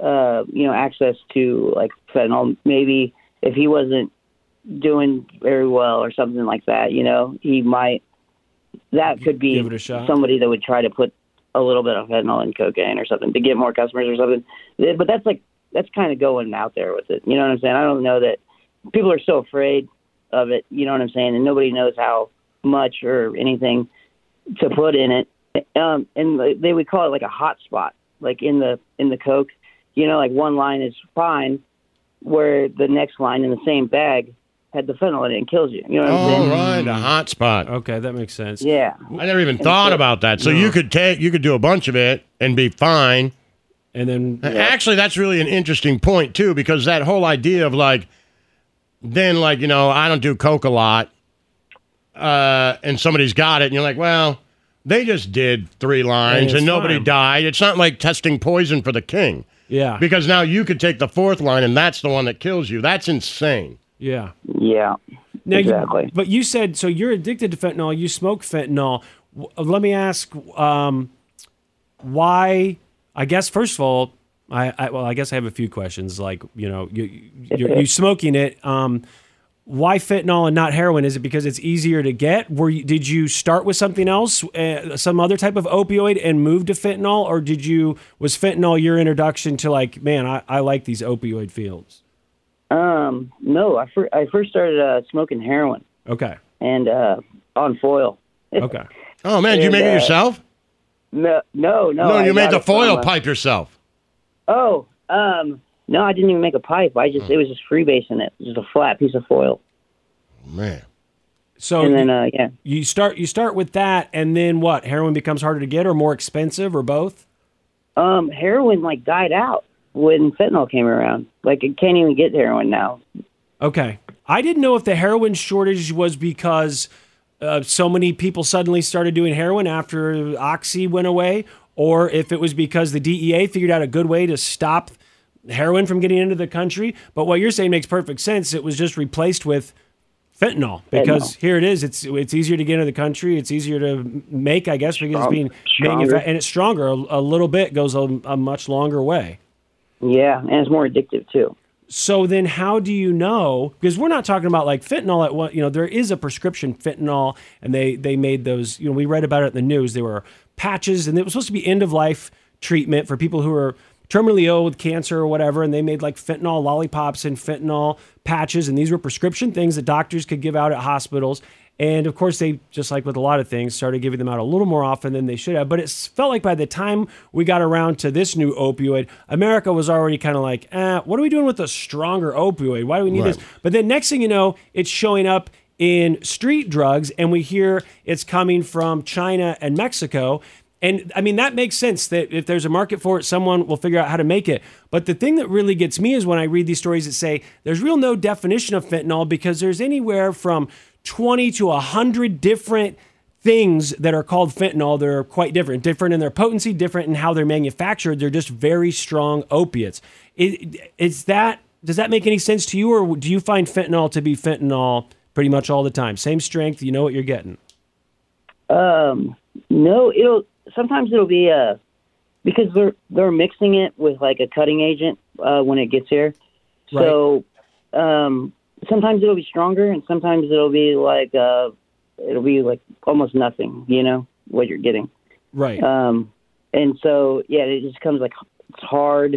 uh you know access to like fentanyl. Maybe if he wasn't doing very well or something like that, you know, he might. That could be Give it a shot. somebody that would try to put a little bit of fentanyl in cocaine or something to get more customers or something. But that's like that's kind of going out there with it. You know what I'm saying? I don't know that people are so afraid of it. You know what I'm saying? And nobody knows how much or anything to put in it. Um, and they would call it like a hot spot, like in the in the Coke. You know, like one line is fine, where the next line in the same bag had the fentanyl in it and kills you. You know what I'm saying? right, a hot spot. Okay, that makes sense. Yeah. I never even thought about that. So you could take, you could do a bunch of it and be fine. And then actually, that's really an interesting point too, because that whole idea of like, then like you know, I don't do coke a lot, uh, and somebody's got it, and you're like, well, They just did three lines it's and nobody fine. died. It's not like testing poison for the king. Yeah. Because now you could take the fourth line and that's the one that kills you. That's insane. Yeah. Yeah. Now, you- exactly. but you said so you're addicted to fentanyl. You smoke fentanyl. W- Let me ask, um, why? I guess first of all, I, I well, I guess I have a few questions. Like you know, you you're, you [LAUGHS] smoking it. Um, why fentanyl and not heroin? Is it because it's easier to get? Were you, did you start with something else, uh, some other type of opioid, and move to fentanyl, or did you was fentanyl your introduction to like, man, I, I like these opioid fields? Um, no, I, fir- I first started uh, smoking heroin Okay, and uh, on foil. okay. [LAUGHS] Oh man, did you And, make it uh, yourself? No, no, no. No, I you made the it from, foil uh, pipe yourself. Oh, um, no, I didn't even make a pipe. I just it was just freebasing it, just a flat piece of foil. Man. So and then uh, yeah, you start you start with that, and then what? Heroin becomes harder to get, or more expensive, or both? um, heroin like died out when fentanyl came around. Like it can't even get heroin now. Okay. I didn't know if the heroin shortage was because uh, so many people suddenly started doing heroin after Oxy went away, or if it was because the DEA figured out a good way to stop heroin from getting into the country. But what you're saying makes perfect sense. It was just replaced with fentanyl because Fentanyl. here it is. It's it's easier to get into the country. It's easier to make, I guess, because it's being manufactured, and it's stronger. A, a little bit goes a, a much longer way. Yeah, and it's more addictive too. So then, how do you know? Because we're not talking about like fentanyl at what you know. There is a prescription fentanyl, and they they made those. You know, we read about it in the news. They were patches, and it was supposed to be end of life treatment for people who are terminally ill with cancer or whatever. And they made like fentanyl lollipops and fentanyl patches, and these were prescription things that doctors could give out at hospitals. And of course, they just like with a lot of things, started giving them out a little more often than they should have. But it felt like by the time we got around to this new opioid, America was already kind of like, eh, what are we doing with a stronger opioid? Why do we need Right. this? But then next thing you know, it's showing up in street drugs, and we hear it's coming from China and Mexico. And I mean, that makes sense that if there's a market for it, someone will figure out how to make it. But the thing that really gets me is when I read these stories that say there's real no definition of fentanyl because there's anywhere from 20 to 100 different things that are called fentanyl. They're quite different, different in their potency, different in how they're manufactured. They're just very strong opiates. Is that, does that make any sense to you, or do you find fentanyl to be fentanyl pretty much all the time? Same strength, you know what you're getting. Um, no, it'll sometimes it'll be uh because they're they're mixing it with like a cutting agent uh, when it gets here. So um, sometimes it'll be stronger, and sometimes it'll be like uh, it'll be like almost nothing. You know what you're getting. Right. Um, and so yeah, it just comes like it's hard.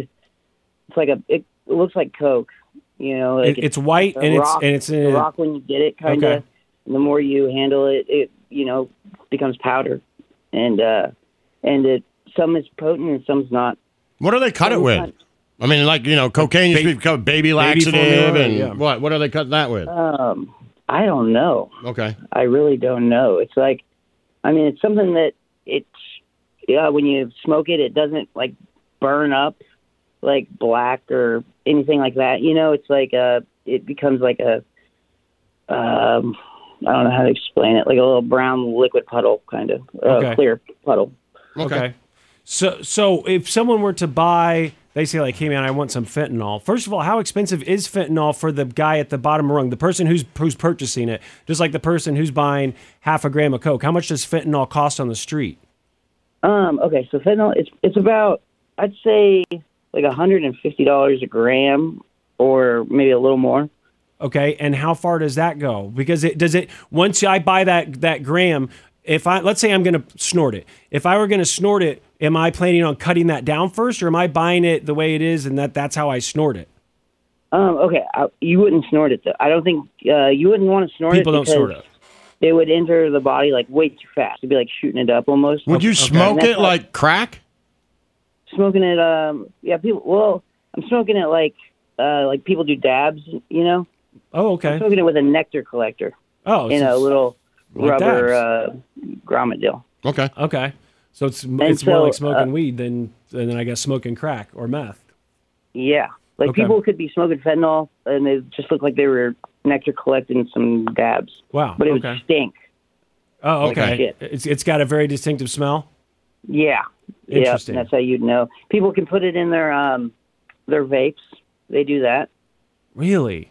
It's like a it, it looks like Coke. You know, like It- it's white a and it's- rock, and it's a rock when you get it, kind of. Okay. And the more you handle it, it you know becomes powder, and uh, and it some is potent and some's not. What do they cut it with? I mean, like, you know, cocaine used to be called baby laxative formula, and yeah. what? What do they cut that with? Um, I don't know. Okay. I really don't know. It's like, I mean, it's something that it's yeah. When you smoke it, it doesn't like burn up like black or anything like that. You know, it's like uh, it becomes like a um, I don't know how to explain it, like a little brown liquid puddle, kind of uh, Okay. clear puddle. Okay. So so if someone were to buy, they say like, "Hey man, I want some fentanyl." First of all, how expensive is fentanyl for the guy at the bottom rung, the person who's who's purchasing it, just like the person who's buying half a gram of coke? How much does fentanyl cost on the street? Um, okay, so fentanyl, it's it's about I'd say like hundred and fifty dollars a gram, or maybe a little more. Okay, and how far does that go? Because it does it once I buy that that gram. If I let's say I'm going to snort it, if I were going to snort it, am I planning on cutting that down first, or am I buying it the way it is and that that's how I snort it? Um, okay, I, you wouldn't snort it though. I don't think uh, you wouldn't want to snort People it. People don't snort it. It would enter the body like way too fast. It'd be like shooting it up almost. Would you smoke it how- like crack? smoking it? Um, yeah, people. Well, I'm smoking it like uh, like people do dabs. You know, Oh, okay. I'm smoking it with a nectar collector. Oh, in so a little like rubber uh, grommet deal. Okay. Okay. So it's it's more like smoking uh, weed than than I guess smoking crack or meth. Yeah, like Okay. people could be smoking fentanyl and they just look like they were nectar collecting some dabs. Wow. But it would stink. Oh, okay. shit. It's it's got a very distinctive smell. Yeah. Yeah, Interesting. that's how you'd know. People can put it in their um their vapes. They do that. Really?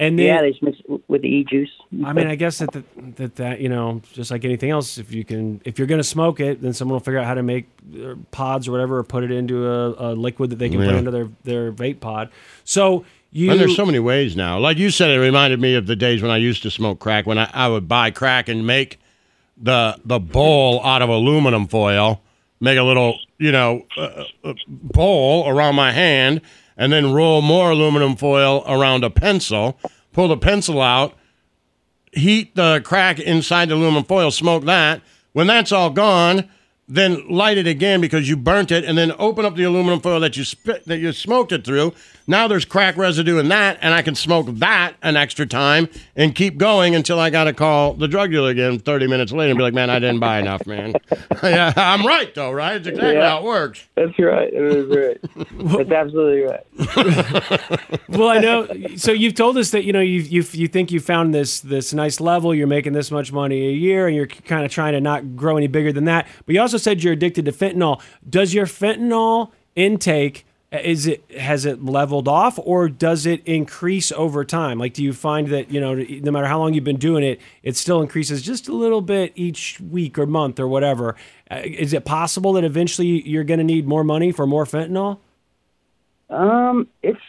And then, yeah, they just mix it with the e juice. I mean, I guess that, that that that you know, just like anything else, if you can, if you're going to smoke it, then someone will figure out how to make uh, pods or whatever, or put it into a, a liquid that they can put Yeah. into their their vape pod. So you and there's so many ways now. Like you said, it reminded me of the days when I used to smoke crack. When I, I would buy crack and make the the bowl out of aluminum foil, make a little you know uh, uh, bowl around my hand, and then roll more aluminum foil around a pencil. Pull the pencil out, heat the crack inside the aluminum foil, smoke that. When that's all gone, then light it again because you burnt it, and then open up the aluminum foil that you spit, that you smoked it through. Now there's crack residue in that, and I can smoke that an extra time and keep going until I got to call the drug dealer again 30 minutes later and be like, "Man, I didn't buy enough, man." [LAUGHS] yeah, I'm right though, right? It's exactly Yeah. how it works. That's right. That is right. That's absolutely right. [LAUGHS] well, I know. So you've told us that you know you you you think you found this this nice level. You're making this much money a year, and you're kind of trying to not grow any bigger than that. But you also said you're addicted to fentanyl. Does your fentanyl intake is it has it leveled off, or does it increase over time? Like, do you find that you know no matter how long you've been doing it, it still increases just a little bit each week or month or whatever? Uh, is it possible that eventually you're going to need more money for more fentanyl? Um, it's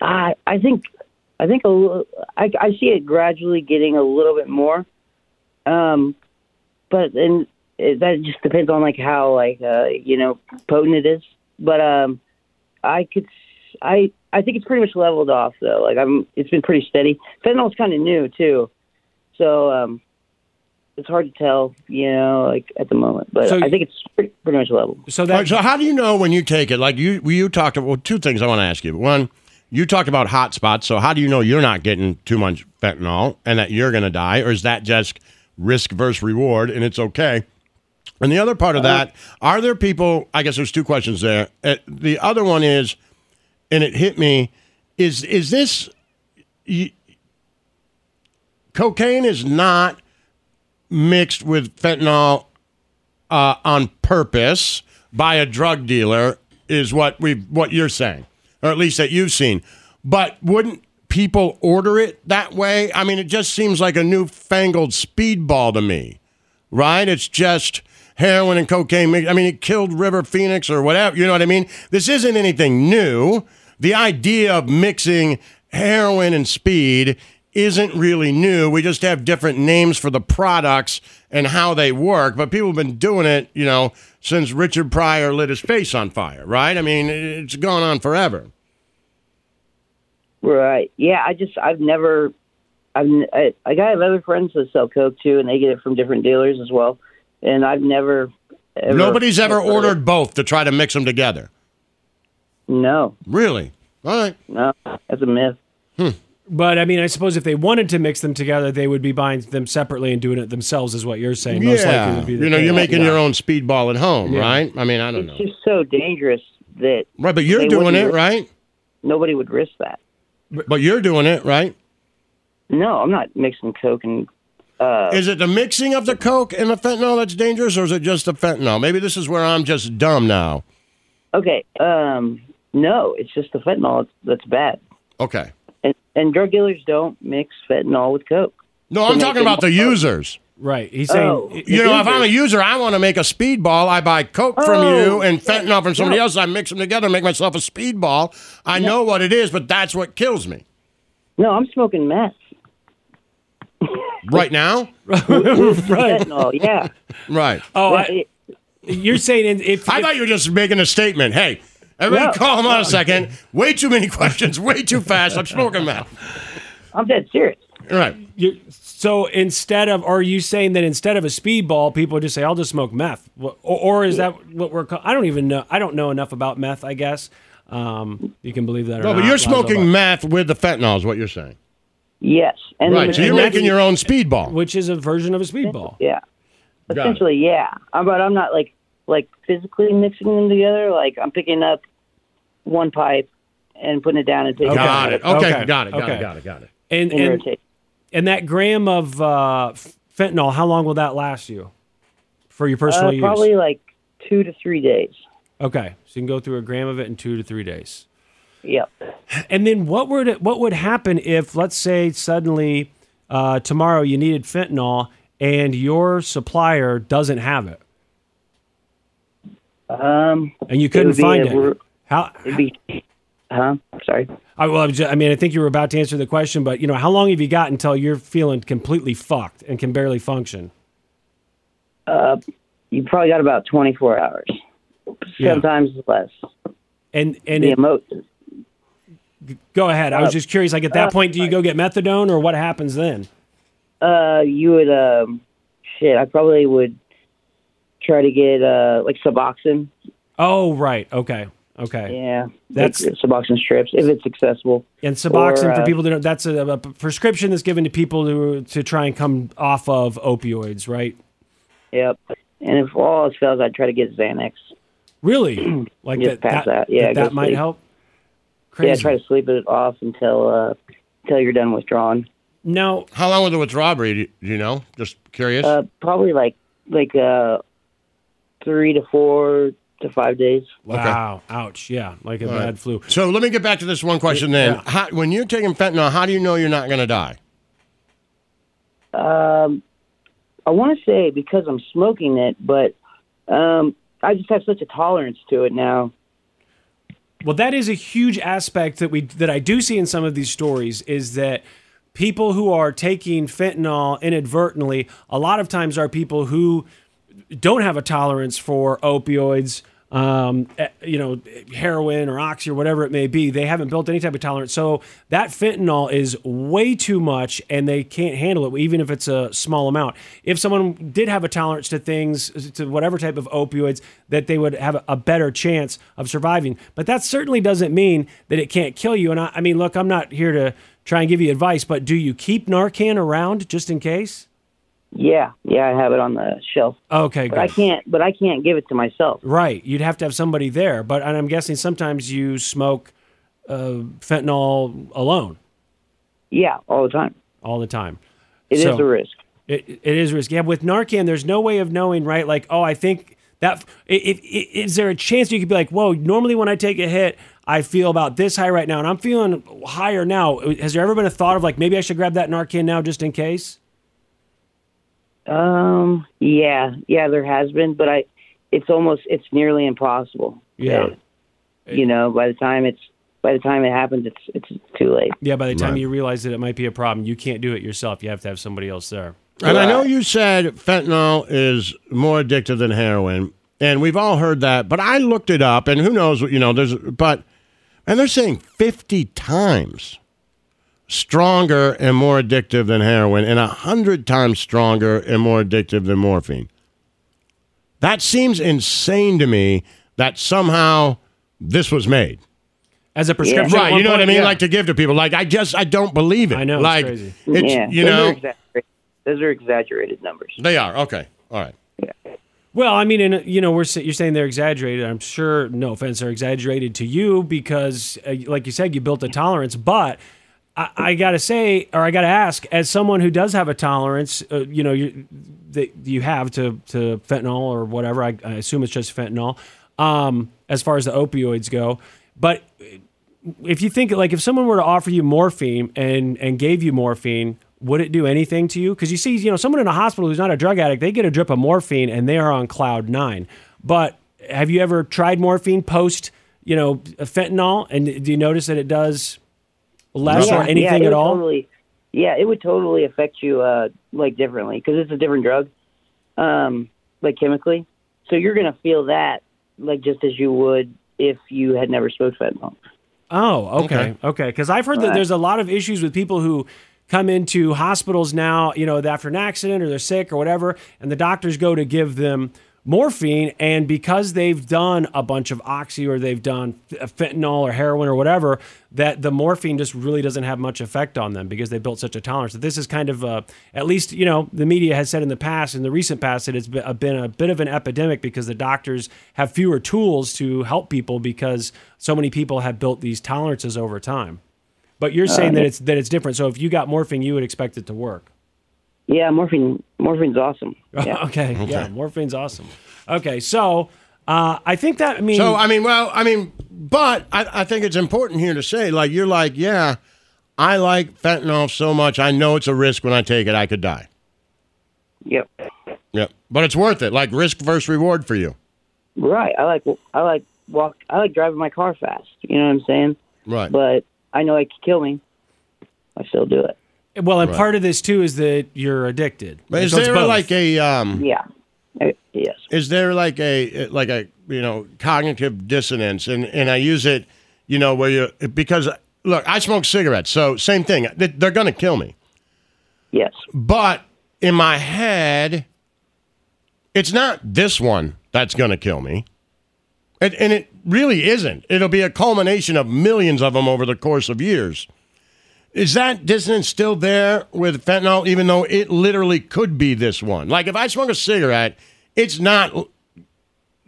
I I think I think a I I see it gradually getting a little bit more. Um, but then that just depends on like how like uh you know potent it is. But um, I could s- I I think it's pretty much leveled off though. Like I'm it's been pretty steady. Fentanyl's kind of new too, so um. It's hard to tell, you know, like at the moment, but So- I think it's pretty, pretty much level. So All right, so how do you know when you take it? Like you, you talked about well, two things I want to ask you. One, you talked about hot spots. So how do you know you're not getting too much fentanyl and that you're going to die, or is that just risk versus reward and it's okay? And the other part of that, are there people? I guess there's two questions there. Uh, the other one is, and it hit me, is is this? You, cocaine is not mixed with fentanyl uh, on purpose by a drug dealer is what we what you're saying, or at least that you've seen. But wouldn't people order it that way? I mean, it just seems like a newfangled speedball to me, right? It's just heroin and cocaine. I mean, it killed River Phoenix or whatever. You know what I mean? This isn't anything new. The idea of mixing heroin and speed isn't really new. We just have different names for the products and how they work. But people have been doing it, you know, since Richard Pryor lit his face on fire, right? I mean, it's gone on forever. Right. Yeah. I just I've never. I've I, I got other friends that sell coke too, and they get it from different dealers as well. And I've never. ever Nobody's ever ordered both to try to mix them together. No. Really? All right. No, that's a myth. Hmm. But I mean, I suppose if they wanted to mix them together, they would be buying them separately and doing it themselves, is what you're saying. Most likely yeah. would be the You know, case. you're making Yeah. your own speedball at home, Yeah. right? I mean, I don't know. It's just so dangerous that. Right, but you're doing it, risk- right? Nobody would risk that. But you're doing it, right? No, I'm not mixing coke and. Uh, Is it the mixing of the coke and the fentanyl that's dangerous, or is it just the fentanyl? Maybe this is where I'm just dumb now. okay. Um. No, it's just the fentanyl that's, that's bad. Okay. And, and drug dealers don't mix fentanyl with coke. No, I'm talking about the more- users. Right. He's saying- Oh. you know, if I'm a user, I want to make a speedball. I buy coke from Oh, you and fentanyl from somebody no. else. I mix them together and make myself a speedball. I know what it is, but that's what kills me. No, I'm smoking meth. Right now? [LAUGHS] right. Fentanyl, yeah. Right. Oh, I, you're saying if, I thought you were just making a statement. Hey, everybody No. calm on a second. Way too many [LAUGHS] questions. Way too fast. I'm smoking meth. I'm dead serious. Right. you so instead of, are you saying that instead of a speedball, people just say, "I'll just smoke meth," or, or is that what we're? Call- I don't even know. I don't know enough about meth. I guess um, you can believe that. Or No, not, but you're smoking meth with the fentanyl, is what you're saying. Yes. And right. So you're making your own speedball. which is a version of a speedball. Yeah. Got it. Essentially, yeah. Uh, But I'm not like like physically mixing them together. Like I'm picking up one pipe and putting it down and taking Got it. it. Okay. Okay. Got it. Got Okay. it. Got it. Got it. And and, rotation. and that gram of uh, fentanyl, how long will that last you for your personal Uh, use? probably like two to three days. Okay, so you can go through a gram of it in two to three days. Yep. And then what would what would happen if, let's say, suddenly uh, tomorrow you needed fentanyl and your supplier doesn't have it, Um, and you couldn't be find a- it? How? It'd be, huh? Sorry. I, well, I was I mean, I think you were about to answer the question, but you know, how long have you got until you're feeling completely fucked and can barely function? Uh, you probably got about 24 hours. Yeah. Sometimes less. And and The it, emo- go ahead. I was Uh, just curious. Like at that uh, point, do you go get methadone, or what happens then? Uh, you would um, shit. I probably would try to get uh like Suboxone. Oh, right. Okay. Okay. Yeah, That's- like Suboxone strips if it's accessible. And Suboxone Or, for uh, people that don't, that's a, a prescription that's given to people to to try and come off of opioids, right? Yep. And if all else fails, I'd try to get Xanax. Really? [CLEARS THROAT] Like that? That, out. Yeah, that, that might sleep. Help. Yeah, try to sleep it off until uh until you're done withdrawing. No. How long was the withdrawal be? Do you know? Just curious. Uh, probably like like uh three to four to five days. Wow. Ouch. Yeah. Like a All bad right. flu. So let me get back to this one question then. Yeah. How, when you're taking fentanyl, how do you know you're not going to die? Um, I want to say because I'm smoking it, but um, I just have such a tolerance to it now. Well, that is a huge aspect that we that I do see in some of these stories is that people who are taking fentanyl inadvertently a lot of times are people who don't have a tolerance for opioids, um, eh, you know, heroin or oxy or whatever it may be. They haven't built any type of tolerance, so that fentanyl is way too much, and they can't handle it, even if it's a small amount. If someone did have a tolerance to things, to whatever type of opioids, that they would have a- a better chance of surviving. But that certainly doesn't mean that it can't kill you. And I, I mean, look, I'm not here to try and give you advice, but do you keep Narcan around just in case? Yeah, yeah, I have it on the shelf. Okay, but I can't. But I can't give it to myself. Right. You'd have to have somebody there. But and I'm guessing sometimes you smoke uh, fentanyl alone Yeah, all the time. all the time. It is So- a risk. It, it is a risk. Yeah, with Narcan, there's no way of knowing, right? Like, oh, I think that. Is there a chance you could be like, whoa, normally when I take a hit, I feel about this high right now, and I'm feeling higher now. Has there ever been a thought of like, maybe I should grab that Narcan now just in case? Um, yeah, yeah, there has been, but I, it's almost, it's nearly impossible. Yeah. Uh, you know, by the time it's, by the time it happens, it's, it's too late. Yeah, by the time Right. you realize that it might be a problem, you can't do it yourself. You have to have somebody else there. And I know you said fentanyl is more addictive than heroin, and we've all heard that. But I looked it up, and who knows? You know, there's but, and they're saying fifty times stronger and more addictive than heroin, and a hundred times stronger and more addictive than morphine. That seems insane to me. That somehow this was made. As a prescription, at right? You know what I mean? yeah. Like to give to people. Like I just I don't believe it. I know, it's Like crazy. it's yeah, you those know are those are exaggerated numbers. they are okay. All right. Yeah. Well, I mean, and you know, we're you're saying they're exaggerated. I'm sure, no offense, they're exaggerated to you because, uh, like you said, you built a tolerance. But I, I gotta say, or I gotta ask, as someone who does have a tolerance, uh, you know, you, that you have to to fentanyl or whatever. I, I assume it's just fentanyl, um, as far as the opioids go. But if you think like if someone were to offer you morphine and and gave you morphine would it do anything to you because you see you know someone in a hospital who's not a drug addict they get a drip of morphine and they are on cloud nine but have you ever tried morphine post you know fentanyl and do you notice that it does less yeah, or anything yeah, it at would all Totally, yeah, it would totally affect you uh, like differently because it's a different drug, um, like chemically. So you're gonna feel that like just as you would if you had never smoked fentanyl. Oh, okay, okay. Because I've heard that there's a lot of issues with people who come into hospitals now, you know, after an accident or they're sick or whatever, and the doctors go to give them morphine, and because they've done a bunch of oxy or they've done uh, fentanyl or heroin or whatever, that the morphine just really doesn't have much effect on them because they built such a tolerance. That this is kind of a, at least you know, the media has said in the past, in the recent past, that it's been a, uh, been a bit of an epidemic because the doctors have fewer tools to help people because so many people have built these tolerances over time. But you're saying that it's that it's different. So if you got morphine, you would expect it to work. Yeah, morphine. Morphine's awesome. [LAUGHS] Yeah. okay. Yeah, morphine's awesome. Okay, so uh, I think that I mean. So I mean, well, I mean, but I, I think it's important here to say, like, you're like, yeah, I like fentanyl so much. I know it's a risk when I take it. I could die. Yep. Yep. But it's worth it. Like risk versus reward for you. Right. I like. I like walk. I like driving my car fast. You know what I'm saying? Right. But I know it could kill me. I still do it. Well, and Right. part of this too is that you're addicted. But is So it's there both. like a um? Yeah. Uh, Yes. Is there like a like a you know cognitive dissonance? And and I use it, you know, where you because look, I smoke cigarettes, so same thing. They- They're gonna kill me. Yes. But in my head, it's not this one that's going to kill me. And, and it really isn't. It'll be a culmination of millions of them over the course of years. Is that dissonance still there with fentanyl, even though it literally could be this one? Like if I smoke a cigarette, it's not.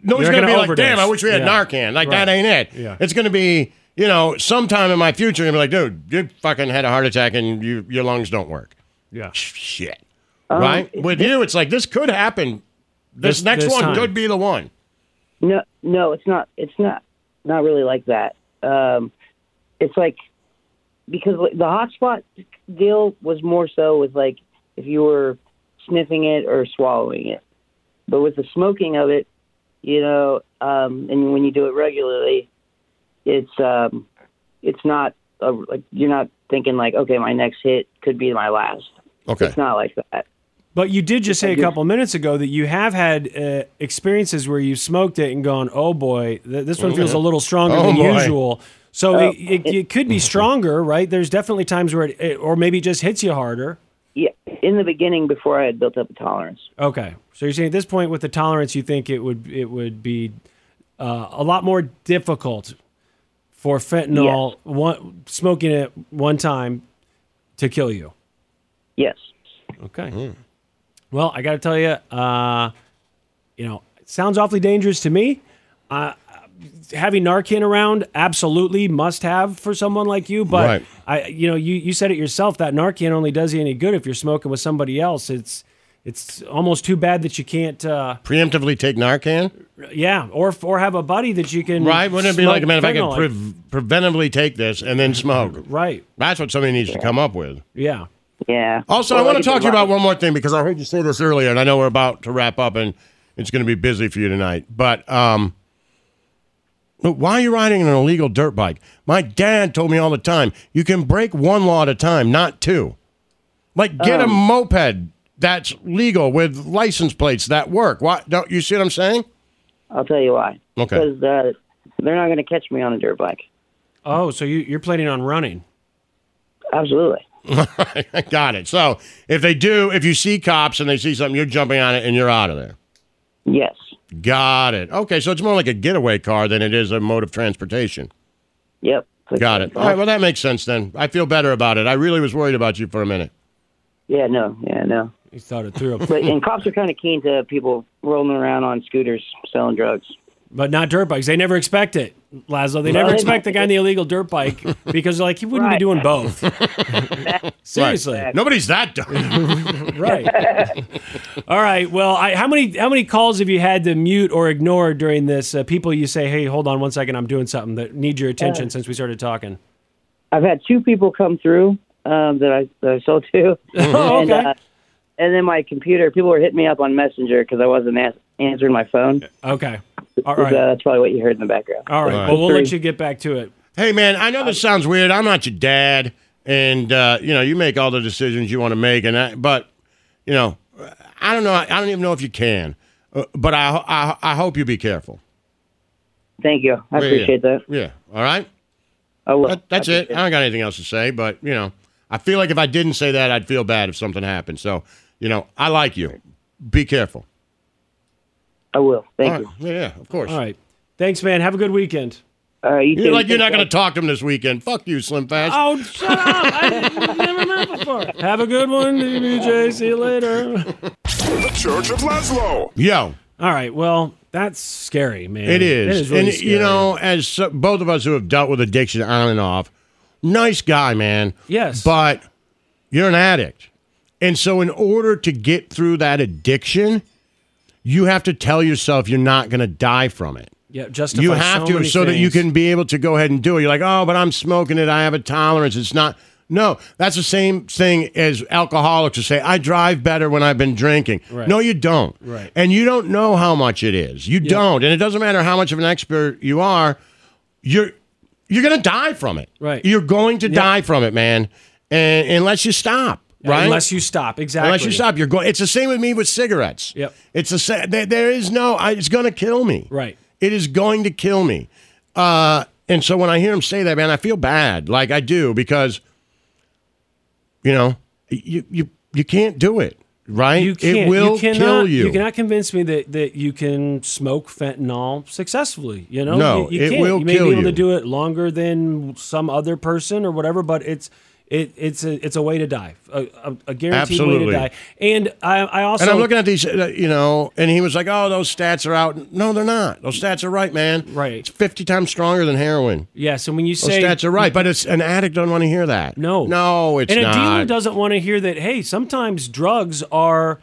Nobody's You're going to gonna be like, damn, I wish we had Yeah. Narcan. Like, that ain't it. Yeah. It's going to be, you know, sometime in my future, I'm going to be like, dude, you fucking had a heart attack and you, your lungs don't work. Yeah. Shit. Um, right? With you, it's like, this could happen. This, This- next this one time. could be the one. No. No. It's not. It's not. Not really like that. Um, it's like because the hotspot deal was more so with like if you were sniffing it or swallowing it, but with the smoking of it, you know, um, and when you do it regularly, it's um, it's not a, like you're not thinking like okay, my next hit could be my last. Okay. It's not like that. But you did just say a couple minutes ago that you have had uh, experiences where you've smoked it and gone, "Oh boy, th- this one feels a little stronger Oh, than boy. usual." So Oh, it, it, it could be stronger, right? There's definitely times where it, it, or maybe it just hits you harder. Yeah, in the beginning, before I had built up a tolerance. Okay, so you're saying at this point with the tolerance, you think it would it would be uh, a lot more difficult for fentanyl one, smoking it one time to kill you. Yes. Okay. Well, I got to tell you, uh, you know, it sounds awfully dangerous to me. Uh, having Narcan around, absolutely must have for someone like you. But Right. I, you know, you, you said it yourself that Narcan only does you any good if you're smoking with somebody else. It's it's almost too bad that you can't, uh, Preemptively take Narcan? yeah, or or have a buddy that you can. Right? Wouldn't it be smoke like, man, if I could pre- preventively take this and then smoke? Right. That's what somebody needs to come up with. Yeah. Yeah. Also, Well, I want to talk to you about one more thing because I heard you say this earlier, and I know we're about to wrap up, and it's going to be busy for you tonight. But um, look, why are you riding an illegal dirt bike? My dad told me all the time, you can break one law at a time, not two. Like, get a Um, moped that's legal with license plates that work. Why don't you see what I'm saying? I'll tell you why. Okay. Because uh, they're not going to catch me on a dirt bike. Oh, so you, you're planning on running? Absolutely. I [LAUGHS] got it. So if they do, if you see cops and they see something, you're jumping on it and you're out of there. Yes. Got it. Okay, so it's more like a getaway car than it is a mode of transportation. Yep. Got it. All right, well, that makes sense then. I feel better about it. I really was worried about you for a minute. Yeah. No. Yeah. No. You thought it through. But and cops are kind of keen to people rolling around on scooters selling drugs. But not dirt bikes. They never expect it, Laszlo. They never expect the guy in the illegal dirt bike [LAUGHS] because like he wouldn't be Right. doing both. [LAUGHS] [LAUGHS] Seriously. Nobody's that dumb. right. All right. Well, I, how many how many calls have you had to mute or ignore during this? Uh, people you say, "Hey, hold on one second, I'm doing something that need your attention." Uh, since we started talking. I've had two people come through um, that I that I sold to. Oh, and, okay. uh, and then my computer, people were hitting me up on Messenger because I wasn't as- answering my phone. Okay. All Uh, that's probably what you heard in the background. All right. All right. Well, we'll let you get back to it. hey, man, I know this sounds weird. I'm not your dad, and uh, you know you make all the decisions you want to make, and I, but you know, I don't know. I don't even know if you can, uh, but I, I I hope you be careful. Thank you. I Yeah, appreciate yeah. that. Yeah. All right. I will. That, that's I it. appreciate I don't got anything else to say, but you know, I feel like if I didn't say that, I'd feel bad if something happened. So, you know, I like you. Be careful. I will. Thank All you. right. Yeah, yeah, of course. All right. Thanks, man. Have a good weekend. All right. You You're like you're not going to talk to him this weekend. Fuck you, Slim Fast. Oh, shut up! I never met before. Have a good one, DBJ. See you later. The Church of Laszlo. Yo, All right. Well, that's scary, man. it is. It is really and scary. you know, as so- both of us who have dealt with addiction on and off, nice guy, man. Yes. But you're an addict. And so, in order to get through that addiction, you have to tell yourself you're not going to die from it. Yeah, justify You have so to, so that you can be able to go ahead and do it. You're like, oh, but I'm smoking it. I have a tolerance. It's not. No, that's the same thing as alcoholics who say, I drive better when I've been drinking. Right. No, you don't. Right. And you don't know how much it is. You don't. And it doesn't matter how much of an expert you are, you're you're going to die from it. Right. You're going to Yep. die from it, man. And unless you stop, right? Unless you stop, exactly. Unless you stop, you're going. It's the same with me with cigarettes. Yep. It's the same. There, there is no. I, it's going to kill me. Right. It is going to kill me. Uh, and so when I hear him say that, man, I feel bad. Like I do because, you know, you you you can't do it. Right. You can't. It will you cannot, kill you. You cannot convince me that, that you can smoke fentanyl successfully. You know, No, you, you it can't. will you may kill be able to do it longer than some other person or whatever, but it's it, it's a it's a way to die, a, a, a guaranteed way to die. And I, I also and I'm looking at these, uh, you know, and he was like, "Oh, those stats are out." No, they're not. Those stats are right, man. Right. It's 50 times stronger than heroin. yes. And when you say Those stats are right, but it's an addict doesn't want to hear that. No, no, it's and a dealer doesn't want to hear that. Hey, sometimes drugs are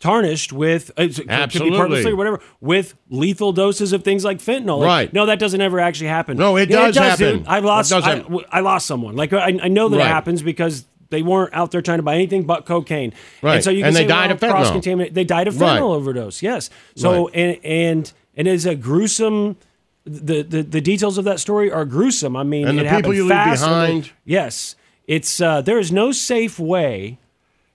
tarnished with uh, it could be Absolutely. purposely or whatever with lethal doses of things like fentanyl. Like, Right. No, that doesn't ever actually happen. No, it Yeah, does happen. dude. I lost. It does I, happen. lost someone. Like I, I know that Right. it happens because. They weren't out there trying to buy anything but cocaine, Right. And so you can And they say, died well, of fentanyl. cross-contaminate- They died of Right. fentanyl overdose. Yes. So Right. and and and it is a gruesome. The, the the details of that story are gruesome. I mean, And the people happened you leave behind. Yes, it's uh, there is no safe way.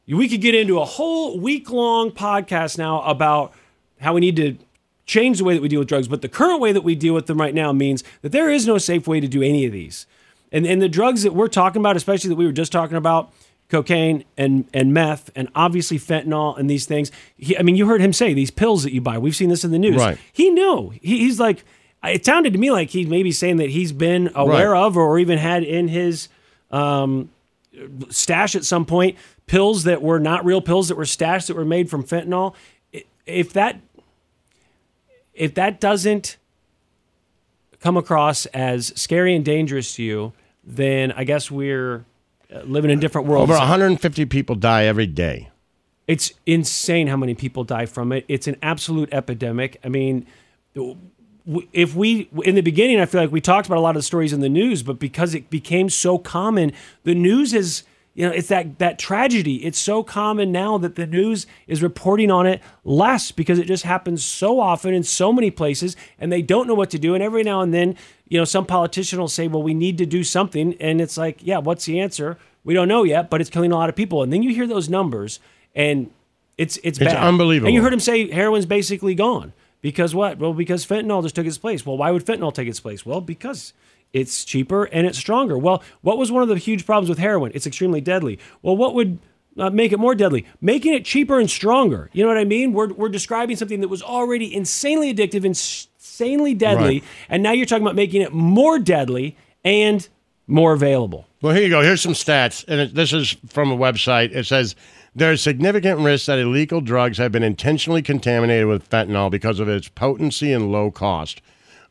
We could get into a whole week long podcast now about how we need to change the way that we deal with drugs, but the current way that we deal with them right now means that there is no safe way to do any of these. And and the drugs that we're talking about, especially that we were just talking about, cocaine and and meth, and obviously fentanyl and these things. He, I mean, you heard him say these pills that you buy. We've seen this in the news. Right. He knew. He, he's like. It sounded to me like he may be saying that he's been aware Right. of or even had in his um, stash at some point pills that were not real pills that were stashed that were made from fentanyl. If that if that doesn't come across as scary and dangerous to you, then I guess we're uh, living in different worlds. Over 150 people die every day. It's insane how many people die from it. It's an absolute epidemic. I mean, if we in the beginning, I feel like we talked about a lot of the stories in the news, but because it became so common, the news is you know it's that that tragedy. It's so common now that the news is reporting on it less because it just happens so often in so many places, and they don't know what to do. And every now and then, you know, some politician will say, "Well, we need to do something," and it's like, "Yeah, what's the answer? We don't know yet, but it's killing a lot of people." And then you hear those numbers, and it's it's, It's bad. unbelievable. And you heard him say heroin's basically gone. Because what? Well, because fentanyl just took its place. Well, why would fentanyl take its place? Well, because it's cheaper and it's stronger. Well, what was one of the huge problems with heroin? It's extremely deadly. Well, what would uh, make it more deadly? Making it cheaper and stronger. You know what I mean? We're, we're describing something that was already insanely addictive, insanely deadly, Right. and now you're talking about making it more deadly and more available. Well, here you go. Here's some stats, and it, this is from a website. It says there's significant risk that illegal drugs have been intentionally contaminated with fentanyl because of its potency and low cost.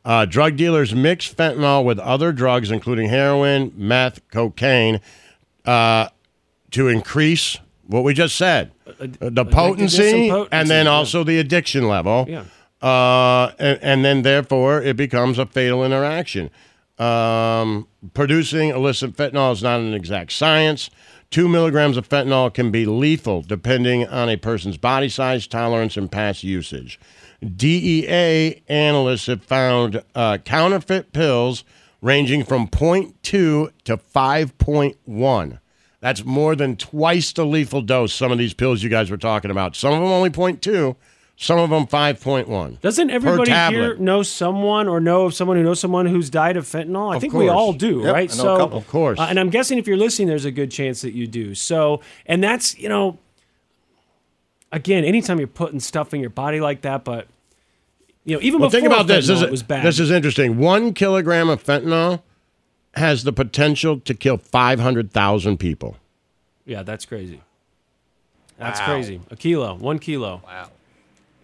Uh, drug dealers mix fentanyl with other drugs, including heroin, meth, cocaine, uh, to increase what we just said the potency, potency, and then yeah. also the addiction level. Yeah. Uh, and, and then therefore it becomes a fatal interaction. Um, producing illicit fentanyl is not an exact science. Two milligrams of fentanyl can be lethal depending on a person's body size, tolerance, and past usage. DEA analysts have found uh, counterfeit pills ranging from 0.2 to 5.1. That's more than twice the lethal dose, some of these pills you guys were talking about. Some of them only 0.2, some of them 5.1. Doesn't per everybody here know someone or know of someone who knows someone who's died of fentanyl? I Of think we all do, Yep, right? I know a couple. Of course. Uh, and I'm guessing if you're listening, there's a good chance that you do. So, and that's, you know, again, anytime you're putting stuff in your body like that, but, you know, even Well, before think about this. fentanyl, This it is, was bad. this is interesting. One kilogram of fentanyl has the potential to kill 500,000 people. yeah, that's crazy. That's crazy. A kilo, one kilo. Wow.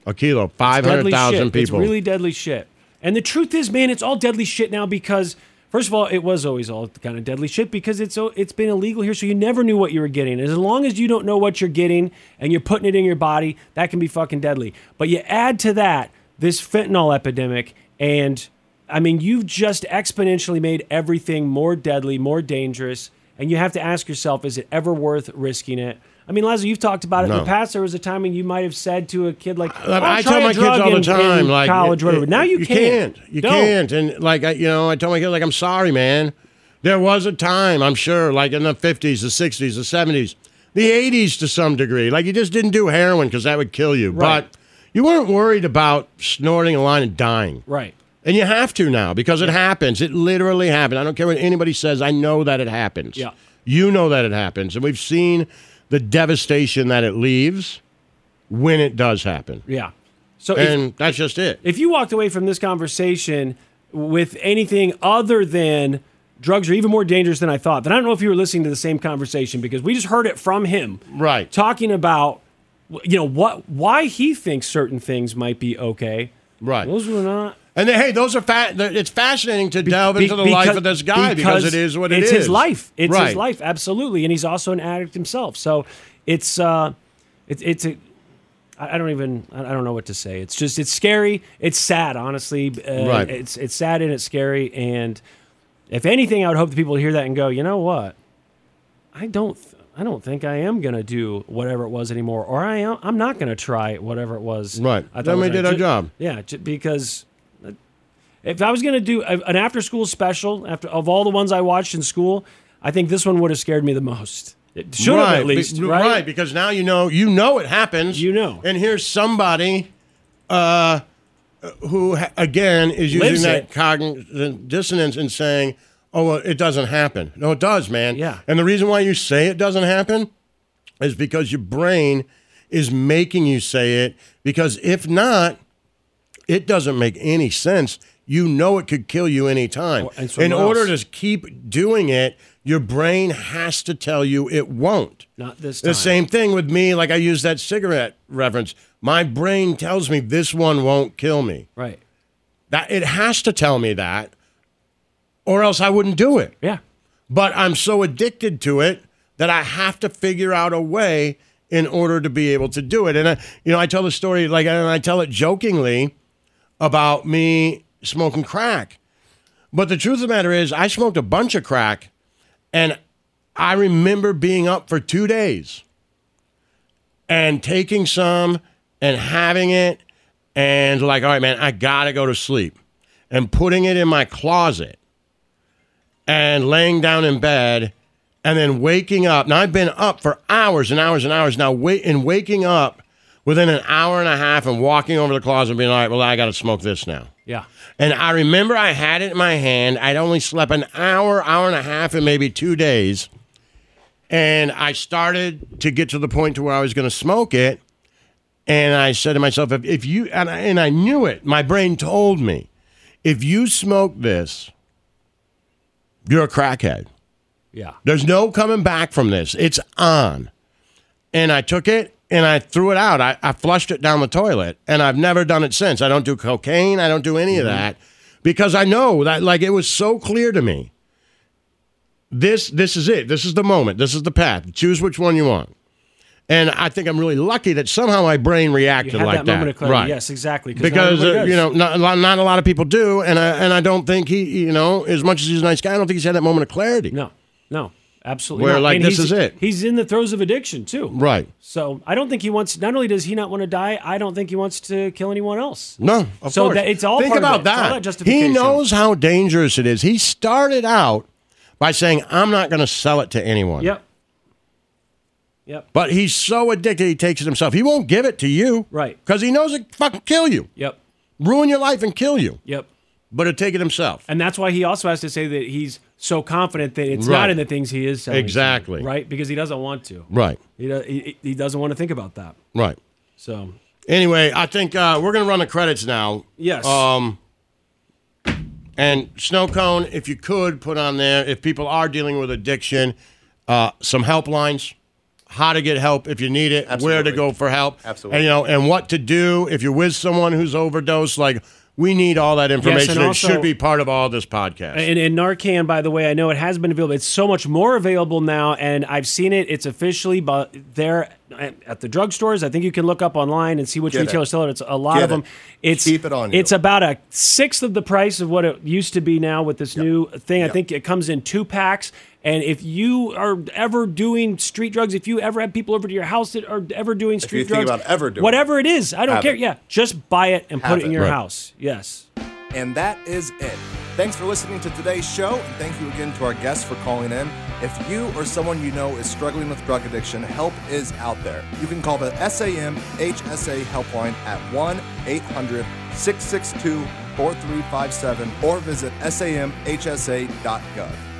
A kilo, 500,000 shit. It's people. really deadly shit. And the truth is, man, it's all deadly shit now because First of all, it was always all kind of deadly shit because it's it's been illegal here, so you never knew what you were getting. As long as you don't know what you're getting and you're putting it in your body, that can be fucking deadly. But you add to that this fentanyl epidemic, and I mean, you've just exponentially made everything more deadly, more dangerous, and you have to ask yourself, is it ever worth risking it? I mean, Leslie, you've talked about it in the past. There was a time when you might have said to a kid like, "Oh, I tell my kids all the in- time, in like college, whatever. Now you, you can't. can't. You Don't. can't. And like I, you know, I tell my kids like I'm sorry, man. There was a time, I'm sure, like in the 50s, the 60s, the 70s, the 80s to some degree. Like you just didn't do heroin because that would kill you. Right. But you weren't worried about snorting a line and dying. Right. And you have to now because it happens. It literally happens. I don't care what anybody says. I know that it happens. Yeah. You know that it happens. And we've seen the devastation that it leaves when it does happen. Yeah. So if- and that's just it. If you walked away from this conversation with anything other than drugs are even more dangerous than I thought, then I don't know if you were listening to the same conversation because we just heard it from him. Right. Talking about you know what why he thinks certain things might be okay. Right. Those were not And then, hey, those are fa- it's fascinating to delve into the Be- life of this guy because, it is what it it's is. his life. It's right. his life, absolutely, and he's also an addict himself. So it's uh, it's it's a. I I don't even. I don't know what to say. It's just. It's scary. It's sad. Honestly, uh, Right. It's it's sad and it's scary. And if anything, I would hope that people hear that and go, you know what? I don't. I don't think I am gonna do whatever it was anymore, or I am. I'm not gonna try whatever it was. Right. I thought Then we did our job. Yeah, ju- because if I was going to do a, an after school special, after of all the ones I watched in school, I think this one would have scared me the most. It should have right. at least, Be- right? Because now you know you know it happens. You know. And here's somebody uh, who ha- again is using Lives that it. cognitive dissonance and saying, "Oh, well, it doesn't happen." No, it does, man. Yeah. And the reason why you say it doesn't happen is because your brain is making you say it. Because if not, it doesn't make any sense. You know it could kill you anytime. and In somewhere order to keep doing it, your brain has to tell you it won't. Not this time. The same thing with me, like I use that cigarette reference. My brain tells me this one won't kill me. Right. That it has to tell me that, or else I wouldn't do it. Yeah. But I'm so addicted to it that I have to figure out a way in order to be able to do it. And I, you know, I tell the story like, and I tell it jokingly about me smoking crack. But the truth of the matter is, I smoked a bunch of crack, and I remember being up for two days and taking some and having it, and like, all right, man, I gotta go to sleep, and putting it in my closet and laying down in bed and then waking up. Now I've been up for hours and hours and hours now, wait and waking up within an hour and a half and walking over the closet and being like, well, I got to smoke this now. Yeah. And I remember I had it in my hand. I'd only slept an hour, hour and a half, in maybe two days. And I started to get to the point to where I was going to smoke it. And I said to myself, if, if you, and I, and I knew it, my brain told me, if you smoke this, you're a crackhead. Yeah. There's no coming back from this. It's on. And I took it and I threw it out. I, I flushed it down the toilet. And I've never done it since. I don't do cocaine. I don't do any of mm-hmm. that because I know that, like, it was so clear to me. This, this is it. This is the moment. This is the path. Choose which one you want. And I think I'm really lucky that somehow my brain You reacted had like that moment of clarity. Right. Yes, exactly. not Because everybody uh, you know, not, a lot- not a lot of people do, and I and I don't think he, you know, as much as he's a nice guy, I don't think he's had that moment of clarity. No, no, absolutely. Where, not. like, And this is it. He's in the throes of addiction too. Right. So I don't think he wants. Not only does he not want to die, I don't think he wants to kill anyone else. No, of so course. that it's all Think part of about it. That. that justification. he knows how dangerous it is. He started out by saying, "I'm not going to sell it to anyone." Yep. Yep. But he's so addicted, he takes it himself. He won't give it to you, Right. Because he knows it fucking kill you, Yep. ruin your life, and kill you. Yep. But he'll take it himself. And that's why he also has to say that he's so confident that it's Right. not in the things he is selling. Exactly. right? Because he doesn't want to. Right. He, do, he, he doesn't want to think about that. Right. So Anyway, I think uh, we're going to run the credits now. Yes. Um, and Snow Cone, if you could put on there, if people are dealing with addiction, uh, some helplines, how to get help if you need it, where to go for help, Absolutely. and you know, and what to do if you're with someone who's overdosed. Like we need all that information. and it also- should be part of all this podcast. And, and Narcan, by the way, I know it has been available. It's so much more available now, and I've seen it. It's officially but there at the drugstores. I think you can look up online and see which Get it. retailers sell it. It's a lot Get of them. it. It's Keep it on you. It's about a sixth of the price of what it used to be now with this new thing. I think it comes in two packs. And if you are ever doing street drugs, if you ever have people over to your house that are ever doing If street you think drugs, about ever doing whatever it is, I don't care. it. Yeah, just buy it and Have put it in your Right. house. Yes. And that is it. Thanks for listening to today's show, and thank you again to our guests for calling in. If you or someone you know is struggling with drug addiction, help is out there. You can call the SAM HSA helpline at 1 800 662 4357 or visit samhsa.gov.